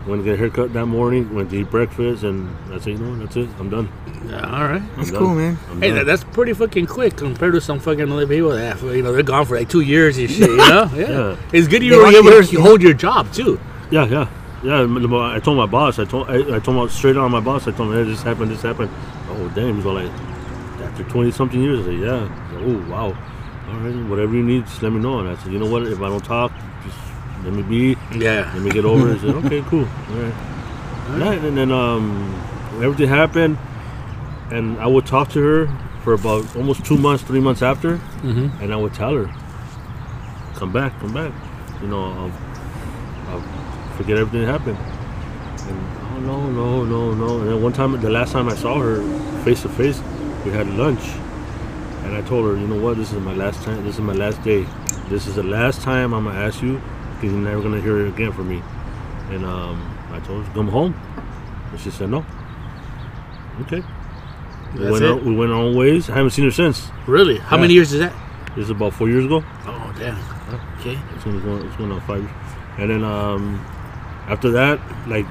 Went to get a haircut that morning. Went to eat breakfast, and I said, you know what? That's it. I'm done. Yeah, all right. I'm That's done. cool, man. I'm Hey, done. that, that's pretty fucking quick compared to some fucking other people that you know they're gone for like two years and shit. You know, yeah. Yeah. It's good you They were want able to hold your job too. Yeah, yeah, yeah. m- m- I told my boss. I told I, I told my straight on my boss. I told him, hey, this happened. This happened. Oh damn! He's all like, after twenty something years. I said, yeah. Said, oh wow. All right, whatever you need, just let me know. And I said, you know what? If I don't talk, just let me be. Yeah. Let me get over it. I said, okay, cool. All right. Yeah, and then um, everything happened, and I would talk to her for about almost two months, three months after, Mhm. and I would tell her, come back, come back. You know, I'll, I'll forget everything that happened. And oh no, no, no, no. And then one time, the last time I saw her face to face, we had lunch, and I told her, you know what? This is my last time. This is my last day. This is the last time I'm gonna ask you, because you're never gonna hear it again from me. And um, I told her to come home, and she said no. Okay. We That's went, it? Our, we went our own ways. I haven't seen her since. Really? How Yeah. many years is that? This is about four years ago. Oh damn. Okay. It's going, it's going on five years. And then um, after that, like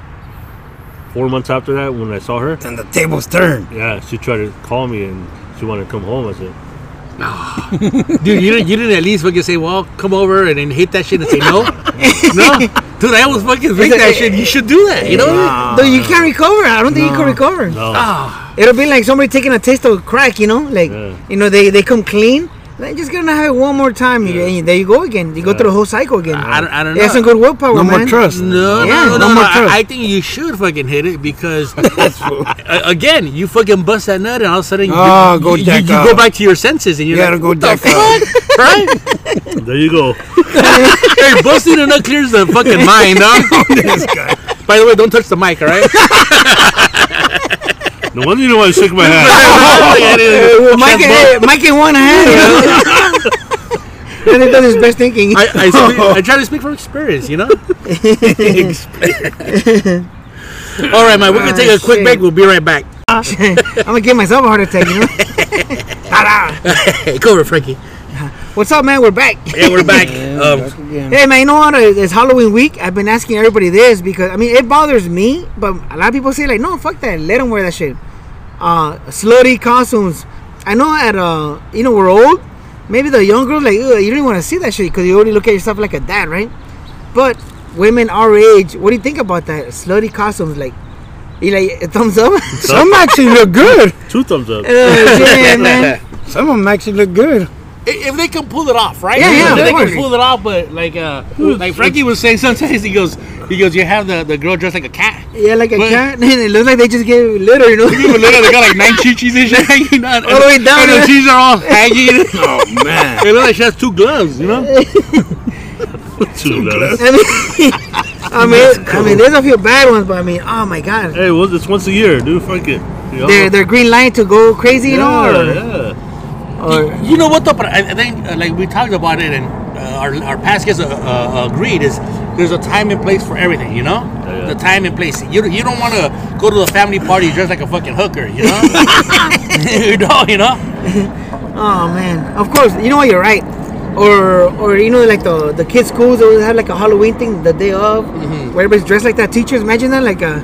four months after that, when I saw her, And the tables turned. yeah, she tried to call me and she wanted to come home. I said, Dude, you didn't you didn't at least fucking say, well, come over and then hit that shit and say no? no? Dude, I was fucking make that shit. You should do that, you know? No, you can't recover. I don't think you can recover. no. Ah, It'll be like somebody taking a taste of crack, you know? Like, Yeah. you know, they, they come clean. Like, just gonna have it one more time. You, and there you go again. You go Yeah. through the whole cycle again. I don't, I don't know. have some good willpower, No man. more trust. No, Yeah, no, no, no no. more I, trust. I think you should fucking hit it because again, you fucking bust that nut and all of a sudden you, Oh, go you, you, you go back to your senses and you're You like, gotta go what the jack off. fuck? right? There you go. hey, busting a nut clears the fucking mind, dog. this guy. By the way, don't touch the mic, all right? No wonder you don't want to shake my hand. Well, Mike, eh, Mike in one hand, you know? and he does his best thinking. I, I, speak, I try to speak from experience, you know? All right, man, we're going to take a Ah, quick shit. break. We'll be right back. I'm gonna give myself a heart attack, you know? Hey, go over, Frankie. What's up, man? We're back. Yeah, we're back. Yeah, Um, back. Hey, man, you know what? It's Halloween week. I've been asking everybody this because, I mean, it bothers me, but a lot of people say, like, no, fuck that. Let them wear that shit. Uh, slutty costumes. I know at, uh, you know, we're old. Maybe the young girls, like, you don't want to see that shit because you already look at yourself like a dad, right? But women our age, what do you think about that? Slutty costumes, like, you like a thumbs up? Some actually look good. Two thumbs up. Uh, yeah, man. Some of them actually look good. If they can pull it off, right? Yeah, yeah, If of they can pull it off, but like, uh, like Frankie was saying, sometimes he goes, he goes, you have the, the girl dressed like a cat. Yeah, like a But- cat, and it looks like they just get litter, you know? People look at they got like nine chichis and shit hanging out. All the way down, And the yeah. cheese are all hanging. Oh man. It looks like she has two gloves, you know? Two gloves. I mean, I mean, I mean, there's a few bad ones, but I mean, oh my god, Hey, well, it's once a year, dude. Fuck it. They're they're green light to go crazy, you know, yeah, or, yeah. Or You know what though? But I, I think uh, like we talked about it, and uh, our our past guests uh, uh, agreed is there's a time and place for everything. You know, Yeah, yeah. the time and place. You you don't want to go to the family party dressed like a fucking hooker. You know, you know, you know. oh man, of course, you know what, you're right, or or you know, like the the kids' schools always have like a Halloween thing the day of, where everybody's dressed like that. Teachers, imagine that, like a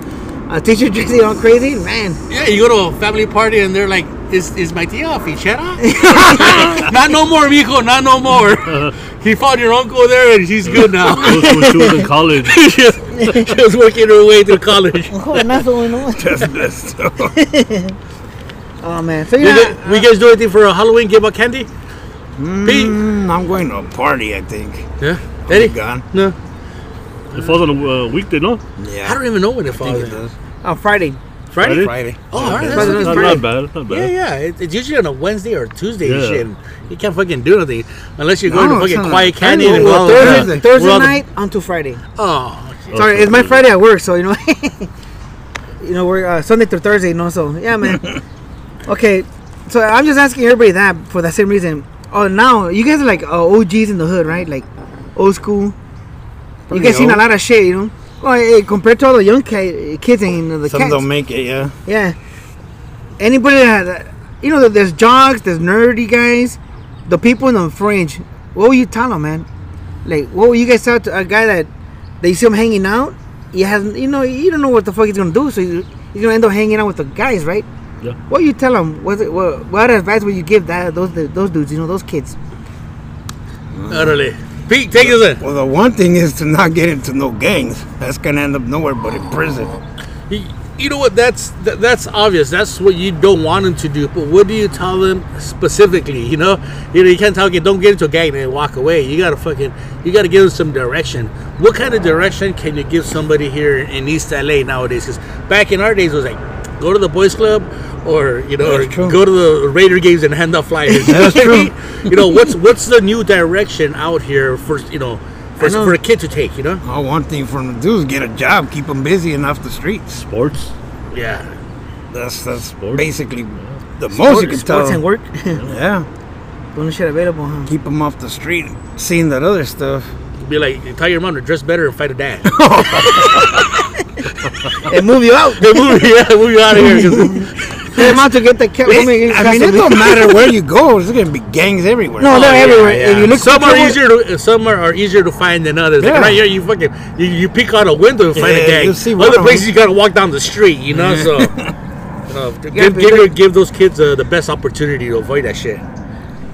a teacher dressing all crazy, man. Yeah, you go to a family party and they're like, "Is is my tia fichera? not no more, mijo, not no more. he found your uncle there and she's good now. Those when she was in college. she, was, she was working her way through college. Jovenazo, you know? That's messed up. Oh man, so We, yeah, guys, we guys do anything for a Halloween? Give out candy? Pete? Mm, I'm going to a party. I think. Yeah. Eddie? gone. No. It falls on a uh, weekday, no? Yeah. I don't even know when it I think falls. it does. On Friday. Friday? Friday. Oh, all right. Friday. That's, It's Not, Friday. not bad. Not bad. yeah, yeah. It, it's usually on a Wednesday or Tuesday and Yeah. shit. You can't fucking do anything unless you're going No, to fucking not. Quiet Cannon and well, Thursday- that. Thursday Well, the- night onto Friday. Oh, Sorry, it's my Friday at work, so you know, you know, we're uh, Sunday through Thursday, you know. So yeah, man. okay, so I'm just asking everybody that for that same reason. Oh, now you guys are like uh, OGs in the hood, right? Like old school. you Pretty guys seen a lot of shit, you know. Well, hey, compared to all the young ki- kids and the Some cats, don't make it. Yeah. yeah. Anybody that you know, there's jocks, there's nerdy guys, the people in the fringe. What will you tell them, man? Like, what will you guys tell to a guy that they see him hanging out? He hasn't, you know, you don't know what the fuck he's gonna do, so he's, he's gonna end up hanging out with the guys, right? Yeah. What you tell him? What, what what advice would you give that those those dudes? You know, those kids. utterly. Pete, take us in. Well, the one thing is to not get into no gangs. That's gonna end up nowhere but in prison. You, you know what? That's that, that's obvious. That's what you don't want them to do. But what do you tell them specifically? You know, you know, you can't tell them don't get into a gang and walk away. You gotta fucking, you gotta give them some direction. What kind of direction can you give somebody here in East LA nowadays? Because back in our days, it was like go to the boys club. Or you know, or go to the Raider games and hand out flyers. That's true. you know what's what's the new direction out here for you know for, I know. for a kid to take? You know, All one thing for them to do is get a job, keep them busy and off the streets. Sports. yeah. That's that's Sports. basically the most you can tell. sports and 'em. work. Yeah, Doing shit available, huh? keep them off the street, seeing that other stuff. Be like, tell your mom to dress better and fight a dad. and move you out. They move, yeah, move you out of here. 'Cause- Tell them out to get the cat. I mean, it don't matter where you go. There's gonna be gangs everywhere. No, Oh, they're yeah, everywhere. yeah. If you look some are easier to some are, are easier to find than others. Like right here, you fucking you, you peek out a window and find a gang. you'll see Other places you gotta walk down the street. You know, so you know, give, but give, they- your- give those kids uh, the best opportunity to avoid that shit.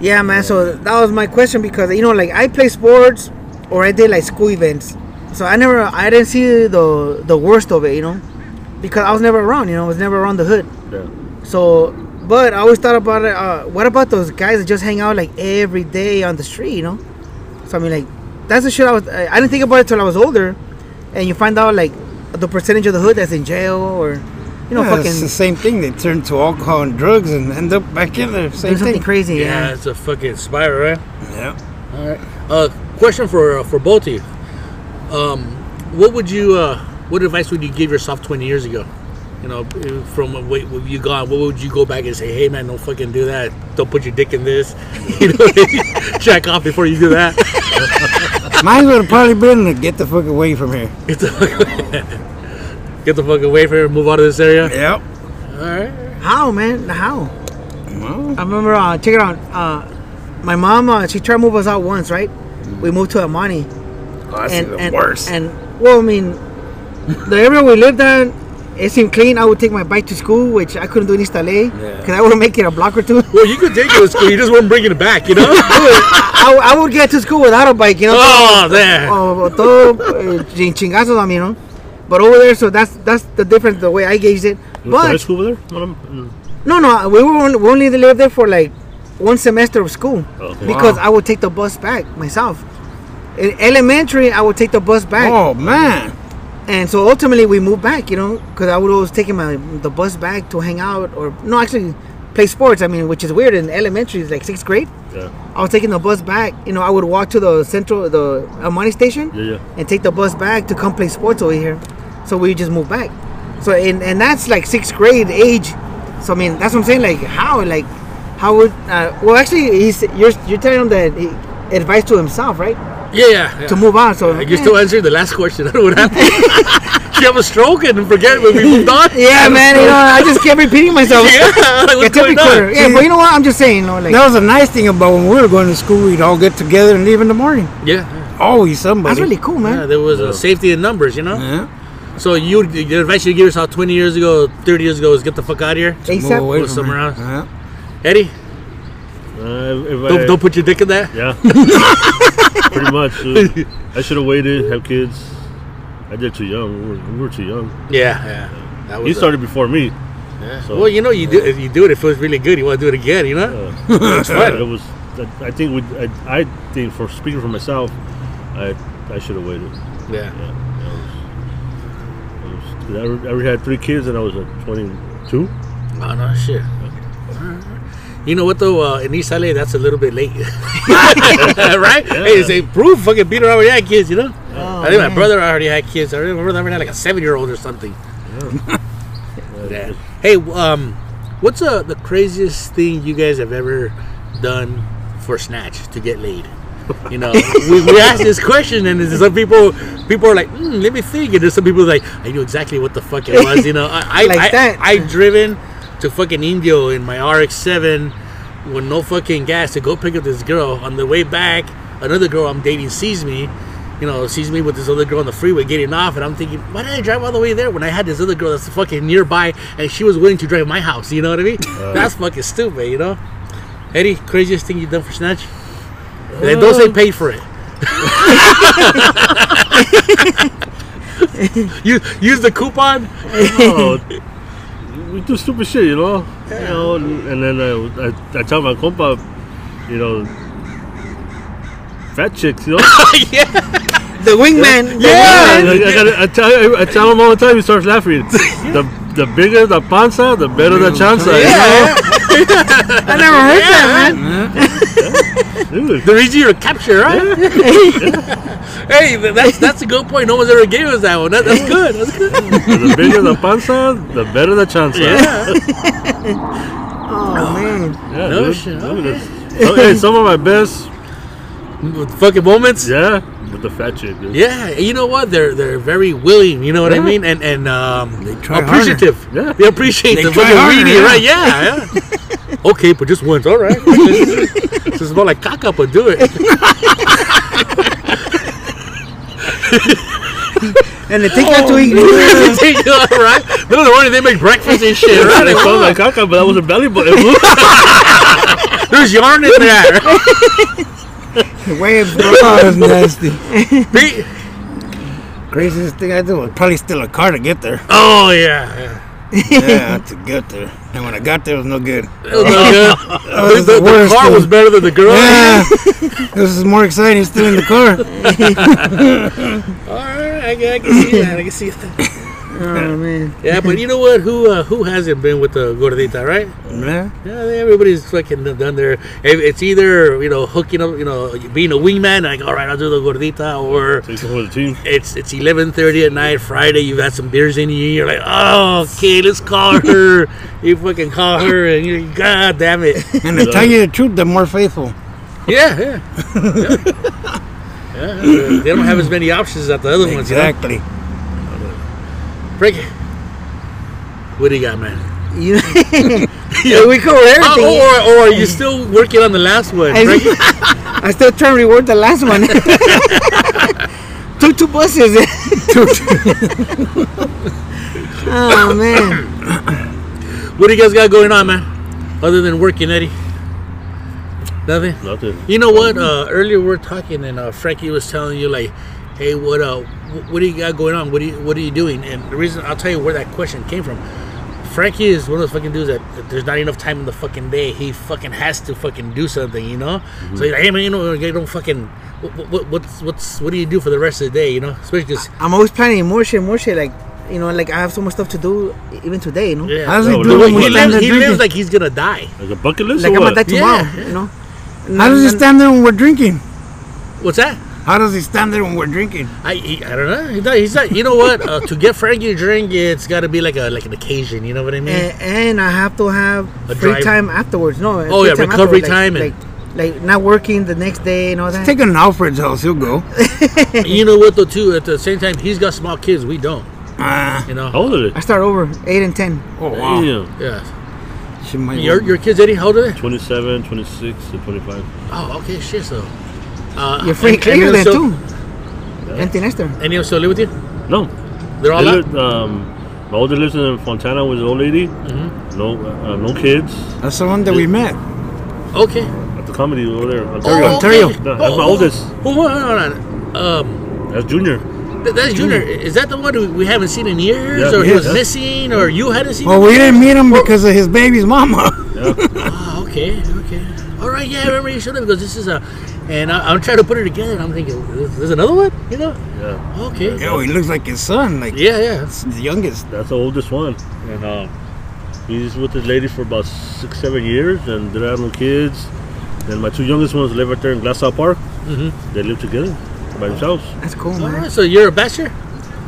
Yeah, man. So that was my question because you know, like I play sports or I did like school events. So I never, I didn't see the the worst of it, you know, because I was never around. You know, I was never around the hood. Yeah. So, but I always thought about it. Uh, what about those guys that just hang out like every day on the street? You know. So I mean, like that's the shit I was. I, I didn't think about it till I was older, and you find out like the percentage of the hood that's in jail or, you know, Yeah, fucking it's the same thing. They turn to alcohol and drugs and end up back in there. Same something thing. crazy. Yeah, Yeah. it's a fucking spiral, right? Yeah. All right. Uh, question for uh, for both of you. Um, what would you uh, what advice would you give yourself 20 years ago? You know, if- from when when you gone, what would you go back and say? Hey, man, don't fucking do that. Don't put your dick in this. You know, check off before you do that. Mine would have probably been to get the fuck away from here. Get the fuck, get the fuck away from here. Move out of this area. Yep. All right. How man? How? Well, I remember. Uh, check it out. Uh, my mom, uh, she tried to move us out once, right? We moved to El Monte. Oh, that's and, even and, worse. And well, I mean, the area we lived at, it seemed clean. I would take my bike to school, which I couldn't do in East LA because I wouldn't make it a block or two. Well, you could take it to school. You just weren't bringing it back, you know? I, I would get to school without a bike, you know. oh, there. Oh, todo eh, chin- chingazos on me, you know. But over there, so that's that's the difference, the way I gauged it. You went to high But school over there? No, no, we were only, we only lived there for like one semester of school Okay. because I would take the bus back myself. In elementary, I would take the bus back. oh man, And so ultimately we moved back, you know, because I would always take my the bus back to hang out or no, actually play sports. I mean, which is weird in elementary, it's like sixth grade. Yeah. I was taking the bus back. You know, I would walk to the central the El Monte station Yeah, yeah. and take the bus back to come play sports over here. So we just moved back. So and and that's like sixth grade age. So I mean, that's what I'm saying. Like how like how would uh, well actually he's you're you're telling him that he, advice to himself, right? Yeah, yeah. yeah. To move on. So you're still answered the last question. I don't know what happened. you have a stroke and forget when we moved on? Yeah, man. You know, I just kept repeating myself. Yeah, like, what's going on? Yeah, but you know what? I'm just saying, you know, like that was a nice thing about when we were going to school. We'd all get together and leave in the morning. Yeah. Always somebody. that's really cool, man. Yeah, there was a safety in numbers, you know? Yeah. So you, the advice you give yourself 20 years ago, 30 years ago is get the fuck out of here? Move ASAP. away Go from somewhere her. else. Yeah. Eddie, Uh, if don't, don't put your dick in there. Yeah. Pretty much. I should have waited, have kids. I did too young. We were, we were too young. Yeah, yeah. That He a- started before me. yeah. so- well, you know, you do if you do it, it feels really good. You want to do it again, you know? Uh, fun. It was. I- I think we. I, I think for speaking for myself, I I should have waited. Yeah. Yeah. I was, I, was, I already- had three kids and I was at 22. Oh no, shit. You know what though? Uh, in East LA, that's a little bit late, right? Hey, say proof fucking Peter already had kids, you know. Oh, I think my brother already had kids. I remember they already had like a seven-year-old or something. Yeah. Hey, um, what's uh, the craziest thing you guys have ever done for snatch to get laid? You know, we, we asked this question, and some people people are like, mm, "Let me think," and there's some people like, "I knew exactly what the fuck it was." You know, I I, Like I, that. I driven to fucking Indio in my RX-7 with no fucking gas to go pick up this girl. On the way back, another girl I'm dating sees me. You know, sees me with this other girl on the freeway getting off, and I'm thinking, why did I drive all the way there when I had this other girl that's fucking nearby, and she was willing to drive my house? You know what I mean? Uh. that's fucking stupid, you know. Eddie, craziest thing you've done for snatch? And don't say um. paid for it. you use the coupon. oh, we do stupid shit, you know. You know, and, and then I, I, I tell my compa, you know, fat chicks, you know. The wingman. the I, wingman. I, gotta, I, tell, I tell him all the time. He starts laughing. the the bigger the panza, the better the chanza. I never heard that, man. You know? Dude, The easier to capture, right? hey, that's that's a good point. No one's ever gave us that one. That, that's good. That's good. the bigger the panza, the better the chanza. Oh man. Yeah, No dude. shit, Dude, okay. it's- so, hey, some of my best, With fucking moments. yeah, with the fat chick. Dude. Yeah, you know what? They're they're very willing. You know what I mean? And and um, they try appreciative. Yeah. They appreciate They the try fucking harder, weenie, yeah. right? Yeah, yeah. okay, but just once. All right. this is more like caca, but do it. And they take that to oh, eat. all right. No, the morning they make breakfast and shit. Yeah, Right? they called my caca, but that was a belly button. There's yarn in there. Waves, bro. Oh, that's nasty. Pete? Craziest thing I did was probably steal a car to get there. Oh yeah. yeah. Yeah, to get there. And when I got there, it was no good. That was no good. was the, the the car thing. was better than the girl. Yeah, this is more exciting Still in the car. All right, I, can- I can see that. I can see that. Oh man. Yeah, but you know what? Who uh, who hasn't been with the gordita, right? Yeah. Yeah, everybody's fucking done their. It's either you know hooking up, you know, being a wingman, like all right, I'll do the gordita, or Take for the team. it's it's eleven thirty at night, Friday. You've had some beers in you. You're like, oh, okay, let's call her. you fucking call her, and you're like, God damn it. And to tell you the truth, they're more faithful. Yeah, yeah. yeah. Yeah, they don't have as many options as the other ones. You know? Exactly. Frankie, what do you got, man? You, we cover Oh, everything. or, or are you still working on the last one? I, Frankie? I still trying to reward the last one. Took two buses. oh man. What do you guys got going on, man? Other than working, Eddie? Nothing. Nothing. You know what? Uh, earlier we were talking, and uh, Frankie was telling you like, "Hey, what uh, what do you got going on? What do you what are you doing?" And the reason I'll tell you where that question came from. Frankie is one of those fucking dudes that that there's not enough time in the fucking day. He fucking has to fucking do something, you know. So he's like, "Hey man, you know, you don't fucking what, what, what's what's what do you do for the rest of the day? You know, especially because I'm always planning more shit, more shit. Like, you know, like I have so much stuff to do even today, you know. yeah, How's he No, doing no, he, he lives, he lives like he's gonna die. Like a bucket list Like or I'm what? gonna die tomorrow, Yeah, you know. How does he And- stand there when we're drinking? What's that? How does he stand there when we're drinking? I he, I don't know. He's not. He's not you know what? Uh, to get Frankie a drink, it's got to be like a like an occasion. You know what I mean? and, and I have to have A free drive- time afterwards. No. Oh, free yeah, time recovery afterwards, time Like, and- like, like not working the next day and all that. Take him to Alfred's house. He'll go. you know what though? Too at the same time, he's got small kids. We don't. Ah, You know. How old are I start over eight and ten. oh wow. Yeah. Yeah. She might Your your kids, Eddie, how old are they? 27, 26, and 25. Oh, okay, shit. So. Uh, You're free and- clear and then so- too. Empty nester. Any of them still live with you? No. They're all They out. um, my older lives in Fontana with his old lady. Mm-hmm. No, uh, no kids. That's the one that we met. Okay. At the comedy over there. Oh, Ontario. Ontario. okay. No, that's my Oh, oldest. Oh, hold on, hold on. Um, That's Junior. th- that's Junior. Is that the one who we haven't seen in years, Yeah, or he yeah. was missing, or you hadn't seen? Well, him? we didn't meet him because of his baby's mama. Yeah. Oh, okay, okay. All right, yeah, I remember you showed up because this is a, and I, I'm trying to put it together. and I'm thinking, there's there's another one, you know? yeah. Okay. Yo, he looks like his son. Like Yeah, yeah. it's the youngest. That's the oldest one. And uh, he's with his lady for about six, seven years, and they have no kids. And my two youngest ones live right there in Glassell Park. Mm-hmm. They live together by themselves. That's cool, man. right, so you're a bachelor?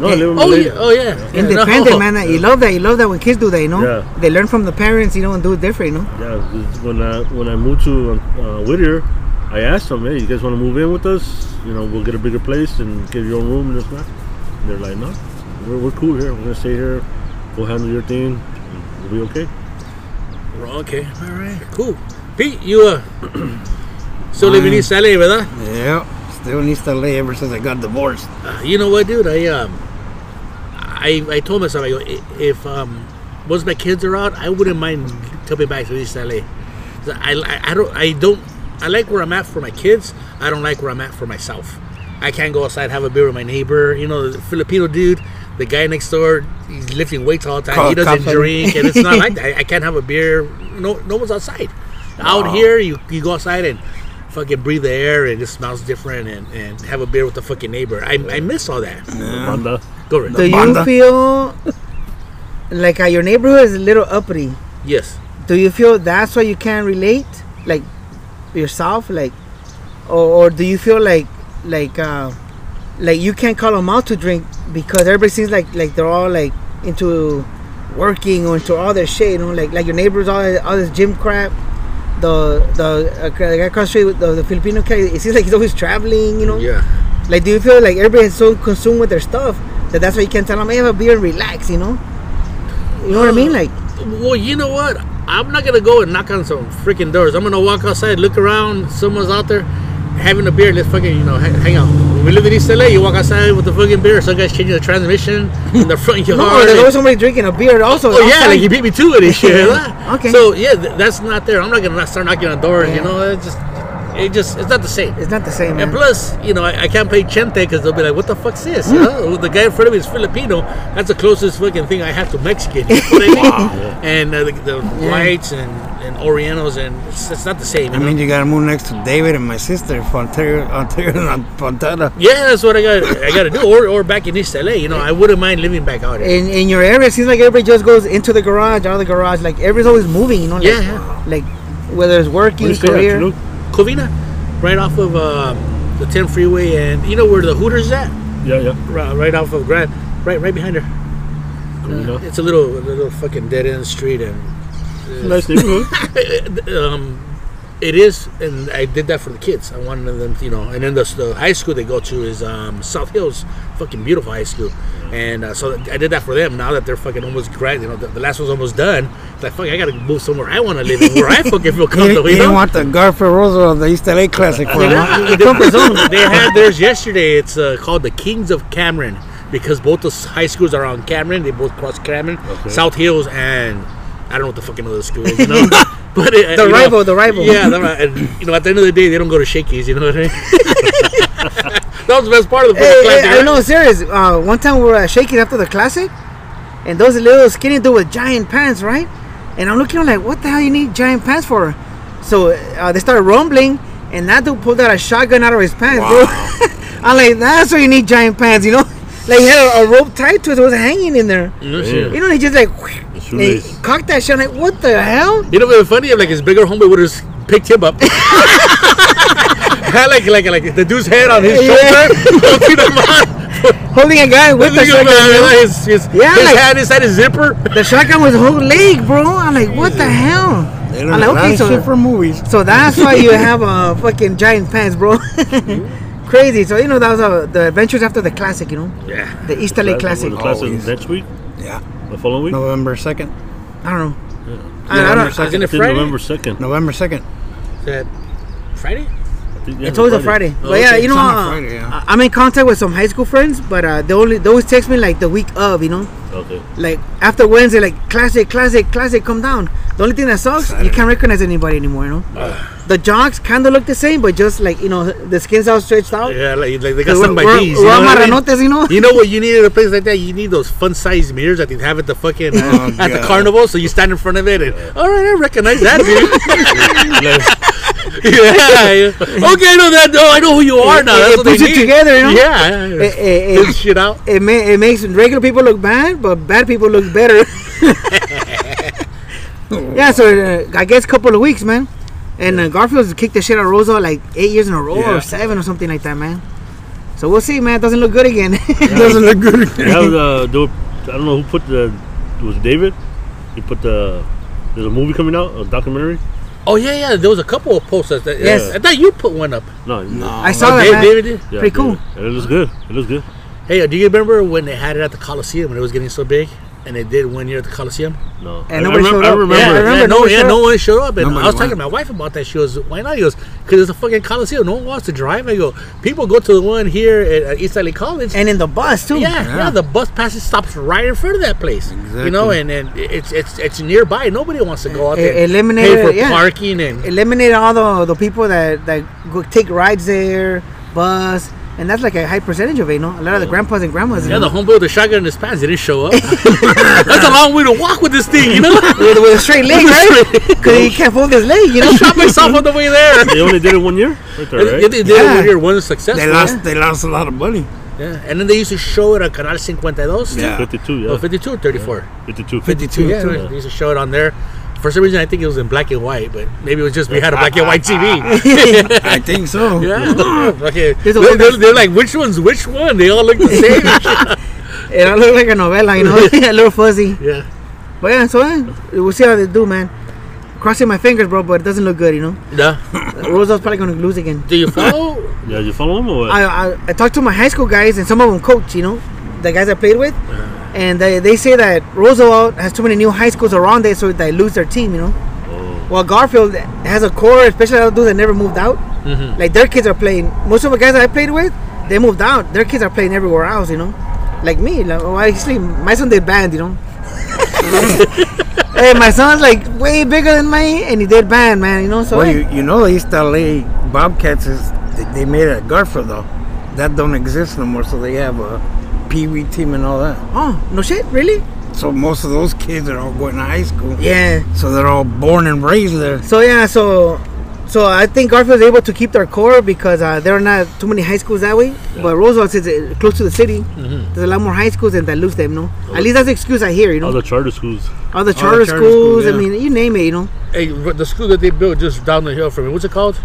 No, I live with my Oh, lady. yeah. Oh, yeah. yeah Independent, no. man. You love that. You love that when kids do that, you know. Yeah. They learn from the parents, you know, and do it different, you know. Yeah, 'cause when I when I moved to uh, Whittier, I asked them, "Hey, you guys want to move in with us? You know, we'll get a bigger place and get your own room and this and that." And they're like, "No, we're, we're cool here. We're gonna stay here. We'll handle your thing. We'll be okay." We're Okay, all right, cool. Pete, you uh, still live in East LA, ¿verdad? Yeah. Still needs to lay ever since I got divorced. Uh, you know what, dude? I um, I I told myself, I go, if um, once my kids are out, I wouldn't mind coming back to East LA. 'Cause I, I, I don't I don't I like where I'm at for my kids. I don't like where I'm at for myself. I can't go outside have a beer with my neighbor. You know, the Filipino dude, the guy next door, he's lifting weights all the time. Call he doesn't coffee. drink, and it's not like that. I, I can't have a beer. No, no one's outside. Out here, you you go outside and fucking breathe the air, and it just smells different, and, and have a beer with the fucking neighbor. I, I miss all that. Banda. Go Rick. Do you feel like uh, your neighborhood is a little uppity? Yes. Do you feel that's why you can't relate, like yourself, like, or, or do you feel like, like, uh, like you can't call them out to drink because everybody seems like like they're all like into working or into all their shit, you know, like like your neighbors all all this gym crap. The the uh, guy across the street with the, the Filipino guy, it seems like he's always traveling, you know. Yeah. Like, do you feel like everybody's so consumed with their stuff that that's why you can't tell them, hey, have a beer and relax, you know? You know what I mean? Like, Well, you know what? I'm not gonna go and knock on some freaking doors. I'm gonna walk outside, look around. Someone's out there having a beer. Let's fucking you know ha- hang out. When we live in East LA. You walk outside with the fucking beer. Some guy's changing the transmission in the front yard. no, there's always somebody drinking a beer also. Oh yeah, like he beat me to it and shit. Okay. So yeah, th- that's not there. I'm not gonna start knocking on doors. You know, it just, it just, it's not the same. It's not the same, And man. plus, you know, I, I can't play chente because they'll be like, "What the fuck's this?" Hmm. You know, the guy in front of me is Filipino. That's the closest fucking thing I have to Mexican. You know what I mean? And uh, the, the whites and, and Orientals, and it's, it's not the same. I know? mean, you gotta move next to David and my sister, Fontana, Ontario, Fontana. yeah, that's what I got. I got to do. Or, or back in East LA, you know, I wouldn't mind living back out here. in, in your area, it seems like everybody just goes into the garage, out of the garage. Like, everybody's always moving, you know? Like, Yeah, yeah. Like, whether it's working, you stay at, career. Covina, right off of uh, the 10 freeway, and you know where the Hooters is at? Yeah, yeah. Right, right off of Grand, right, right behind her. Covina. It's a little, a little fucking dead end street, and Nice neighborhood. um, it is, and I did that for the kids. I wanted them, you know. And then the, the high school they go to is um, South Hills fucking beautiful high school. And uh, so I did that for them. Now that they're fucking almost grad, you know, the, the last one's almost done. It's like fuck, I gotta move somewhere I want to live, in, where I fucking feel He, comfortable. he You didn't know? want the Garfield Roosevelt, the East LA Classic for him. huh? They- they had theirs yesterday. It's uh, called the Kings of Cameron because both those high schools are on Cameron. They both cross Cameron, South Hills, and I don't know what the fucking other school is. You know, but it, The you know, rival, the rival. Yeah, the ri- and you know, at the end of the day, they don't go to Shakey's. You know what I mean? that was the best part of the Hey, football hey, classic. I right? know, serious. Uh, one time we were at Shakey's after the classic, and those little skinny dude with giant pants, right? And I'm looking, I'm like, what the hell you need giant pants for? So uh, they started rumbling, and that dude pulled out a shotgun out of his pants, bro. I'm like, that's why you need giant pants, you know? Like he had a, a rope tied to it, it was hanging in there. No Yeah. shit. You know, he just like, and he cocked that shit. I'm like, what the hell? You know what's funny? If like his bigger homeboy would have picked him up. Had like like like the dude's head on his Yeah. shoulder. Looking him on. Holding a guy with the shotgun. you know? his his, Yeah, his like- hand inside his zipper. The shotgun was a whole leg, bro. I'm like, what the hell? They I'm like, okay, of so shit from movies. So that's why you have a fucking giant pants, bro. Crazy. So you know that was uh, the adventures after the classic, you know, Yeah. the East LA Classic. The class Always. next week, Yeah. the following week. November 2nd. I don't know. Yeah. I November don't. 2nd. It Friday? November second. November 2nd. Is that Friday? I It's always a Friday. Oh, but yeah, you know, It's on a uh, Friday, yeah. I- I'm in contact with some high school friends, but uh, they only they always text me like the week of, you know, Okay. like after Wednesday, like classic, classic, classic, come down. The only thing that sucks, you can't recognize anybody anymore, you know. The jocks kind of look the same, but just like you know, the skin's all stretched out. Yeah, like, like they got We're- by we're- bees. we're you know all what I mean? you know? You know what you need at a place like that? You need those fun sized mirrors that they have at the fucking Oh, at the carnival. So you stand in front of it and all right, I recognize that dude. yeah, yeah. Okay, I know that. Oh, I know who you are now. It- That's it puts it together, you know? Yeah, eh, eh, Build shit out. it, ma- it makes regular people look bad, but bad people look better. yeah, so uh, I guess a couple of weeks, man. And uh, Garfield's kicked the shit out of Rosa like eight years in a row Yeah. or seven or something like that, man. So we'll see, man. It doesn't look good again. It doesn't look good. Yeah, uh, there I don't know who put the. It was David. He put the. There's a movie coming out, a documentary. Oh yeah, yeah. There was a couple of posters. That, Yes. I thought you put one up. No, no. I saw Oh, that, Dave- man. David did? Yeah, Pretty cool. David. It looks good. It looks good. Hey, uh, do you remember when they had it at the Coliseum when it was getting so big? And they did one year at the Coliseum. No. And I, nobody I remember, showed I up. remember. Yeah, I remember yeah, no, yeah, no one showed up. And Nobody I was talking to my wife about that. She goes, "Why not?" He goes, "Because it's a fucking Coliseum. No one wants to drive." I go, "People go to the one here at, at East LA College." and in the bus too. yeah, yeah, Yeah. the bus passes stops right in front of that place. Exactly. You know, and and it's it's it's nearby. Nobody wants to go out E- there, pay eliminate for yeah. parking and Eliminate all the the people that that go take rides there, bus, and that's like a high percentage of it. You know, a lot of the grandpas and grandmas. you yeah, know? the homeboy with the shotgun in his pants didn't show up. That's a long way to walk with this thing, you know. with, with a straight leg, right? Because he can't fold his leg, you know. I shot myself on the way there. They only did it one year, right there, Yeah, right? they did Yeah. it when you're one successful. They lost. They lost a lot of money. Yeah, and then they used to show it on Canal 52. Yeah. 52, yeah. Oh, 52 or 34? 52. 52. Yeah, too. they used to show it on there. For some reason, I think it was in black and white, but maybe it was just we had a black and white TV. I think so. yeah. okay. They're, they're, they're like, which one's which one? They all look the same. It all look like a novella, you know, a little fuzzy. yeah. But yeah, so eh, we'll see how they do, man. Crossing my fingers, bro, but it doesn't look good, you know. Yeah. Rosa's probably gonna lose again. Do you follow? Yeah, you follow him or what? I, I I talked to my high school guys, and some of them coach, you know, the guys I played with, Uh-huh. And they, they say that Roosevelt has too many new high schools around there, so they lose their team, you know. oh, Well, Garfield has a core, especially those that never moved out. Mm-hmm. Like their kids are playing. Most of the guys I played with, they moved out. Their kids are playing everywhere else, you know. Like me, like well, actually, my son did band, you know. hey, my son's like way bigger than me, and he did band, man. You know, so Well, hey, you, you know the East LA Bobcats is they, they made it at Garfield though. That don't exist no more, so they have a Pee Wee team and all that. oh no shit, really? So most of those kids are all going to high school. Yeah. So they're all born and raised there. So yeah, so so I think Garfield's able to keep their core because uh, there are not too many high schools that way. But Roosevelt is uh, close to the city. Mm-hmm. There's a lot more high schools and that lose them, you know. At least that's the excuse I hear, you know. all the charter schools. All the the charter charter schools, schools, I mean, you name it, you know. Hey, the school that they built just down the hill from me. What's it called?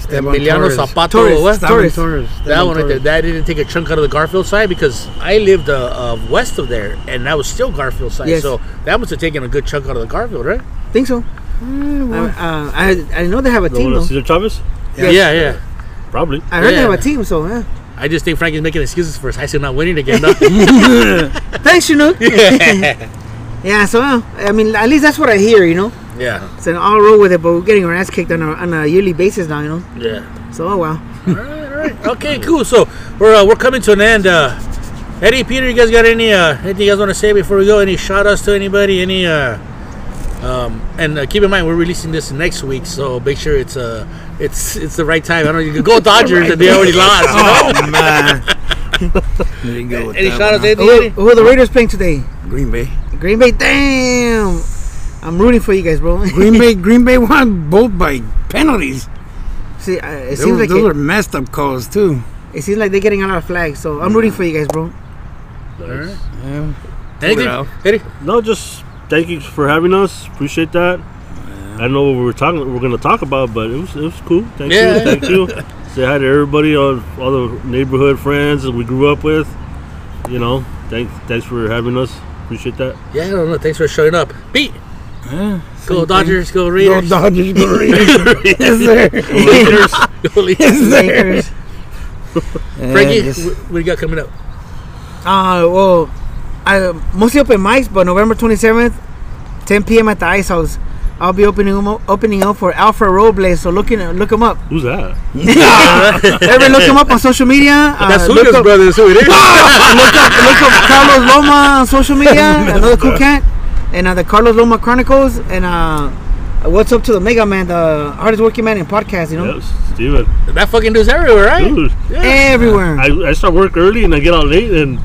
Esteban Emiliano Torres. Zapato. Torres. what? Torres. Torres. That Esteban one right there, that didn't take a chunk out of the Garfield side because I lived uh, uh, west of there, and that was still Garfield side. Yes. So that must have taken a good chunk out of the Garfield, right? Think so. I, uh, I I know they have a The team one at though. Cesar Chavez? Yes. Yeah, yeah. Probably. I heard they have a team, so yeah. I just think Frankie's making excuses for his high school not winning again. No? Thanks, Chinook. yeah, so uh, I mean, at least that's what I hear, you know. yeah, So I'll roll with it, but we're getting our ass kicked on a, on a yearly basis now, you know. yeah. So oh well. All right, all right. Okay, cool. So we're uh, we're coming to an end. Uh, Eddie, Peter, you guys got any uh, anything you guys want to say before we go? Any shout outs to anybody? Any uh, um, and uh, keep in mind we're releasing this next week, so make sure it's uh it's it's the right time. I don't know you can go Dodgers and they already lost. You know? Oh man. there you go. Any shout outs, Eddie? Who, who are the Raiders playing today? Green Bay. Green Bay. Damn. I'm rooting for you guys, bro. Green Bay. Green Bay won both by penalties. See, uh, it Those, seems like those it, are messed up calls too. it seems like they're getting a lot of flags. So I'm rooting for you guys, bro. Nice. Yeah. Anything, Well. Eddie? No, just thank you for having us. Appreciate that. I know what we were talking, we are going to talk about, but it was it was cool. Thank Yeah. you, thank you. Say hi to everybody, all, all the neighborhood friends that we grew up with. You know, thanks thanks for having us. Appreciate that. Yeah, I don't know. Thanks for showing up. Beat. Yeah. go Dodgers, go thing. Go Raiders, Dodgers. Go Raiders. yes, sir. Lakers. go Lakers. Yes, sir. Lakers. Yeah, Frankie, just- what do you got coming up? Uh, well, I mostly open mics, but November 27th, 10 p.m. at the Ice House. I'll be opening 'em up, opening up for Alfred Robles. So looking look him up. Who's that? Everybody look him up on social media. Uh, That's look Julio's up, brother. That's who it is. look up look up Carlos Loma on social media. another cool cat. And uh, the Carlos Loma Chronicles. And uh, what's up to the Mega Man, the hardest working man in podcast. You know, Yes, Steven. that fucking dude's everywhere, right? Dude, everywhere. I, I start work early and I get out late, and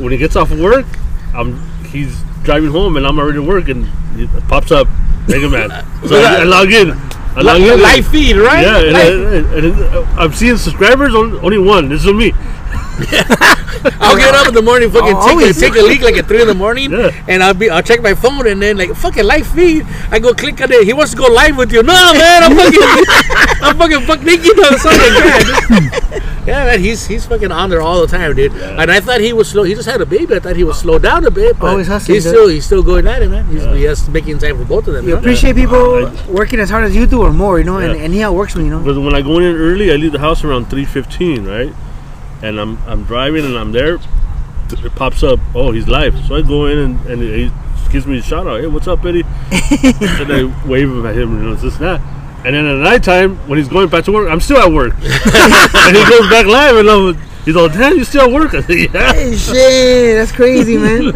when he gets off of work, I'm he's driving home and I'm already at work, and it pops up Mega Man. So I, I log in. I log in. Live feed, right? Yeah, and, Live- and, I'm seeing subscribers. Only, only one. This is me. I'll get up in the morning, fucking Oh, take, a, take a leak like at three in the morning, Yeah. and I'll be I'll check my phone and then like fucking live feed. I go click on it. He wants to go live with you. No man, I'm fucking I'm fucking fuck naked on something. Yeah, yeah, man, he's he's fucking on there all the time, dude. And I thought he was slow. He just had a baby. I thought he would slow down a bit, but Always hustling, he's still he's still going at it, man. He's, he's making time for both of them. You you know? appreciate people I- working as hard as you do or more, you know, and, Yeah. and he outworks me, you know. Because when I go in early, I leave the house around three fifteen, right? And I'm I'm driving and I'm there. It pops up. Oh, he's live. So I go in and, and he gives me a shout out. Hey, what's up, Eddie? and I wave him at him and you know, this and that. And then at nighttime, when he's going back to work, I'm still at work. and he goes back live, and I'm, he's all, "Damn, you still at work?" I said, "Yeah." Hey, shit, that's crazy, man.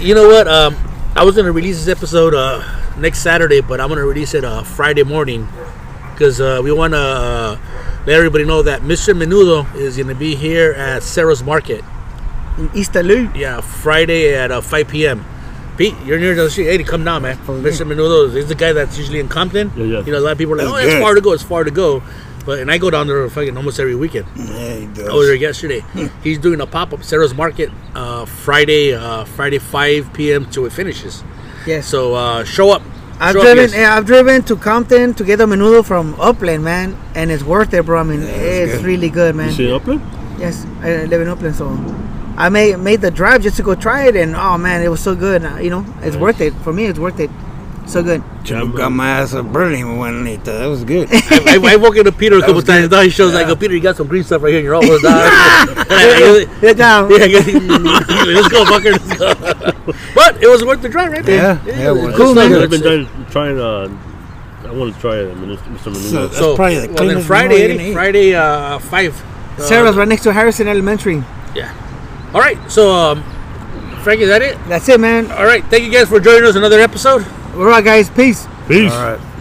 You know what? Um, I was gonna release this episode uh, next Saturday, but I'm gonna release it uh, Friday morning because uh, we want to uh, let everybody know that Mr. Menudo is gonna be here at Sarah's Market. In East Loop. Yeah, Friday at uh, 5 p.m. Pete, you're near the street. Hey, come down, man. Mr. Menudo is the guy that's usually in Compton. Yeah, yeah. You know, a lot of people are like, That's oh, it's far to go. It's far to go. But and I go down there fucking almost every weekend. Yeah, he does. I was there yesterday. He's doing a pop up Sarah's Market uh, Friday, uh, Friday 5 p.m. till it finishes. Yes. So uh, show up. I've driven. yeah, eh, I've driven to Compton to get a menudo from Upland, man, and it's worth it, bro. I mean, it's it's good. really good, You man. see Upland? Yes, I live in Upland, so I made made the drive just to go try it, and oh man, it was so good. You know, it's Nice. worth it for me. It's worth it. So good. Should got my ass up Burning one night. That was good. I, I, I woke into Peter a couple was times. good. Now he shows like, Yeah. oh, Peter, you got some green stuff right here, and you're almost done. yeah, Get down. I guess- let's go, fucker. Let's go. but it was worth the drive, right? Yeah, man? yeah, it was. Cool, man. I've been trying, trying uh, I want to try it, Mr. So- Menudo. That's probably the well, then Friday, Eddie. Friday, uh, five. Uh, Sarah's right next to Harrison Elementary. Yeah. All right. So, um, Frank, is that it? That's it, man. All right. Thank you guys for joining us another episode. We're all right, guys. Peace. Peace. All right.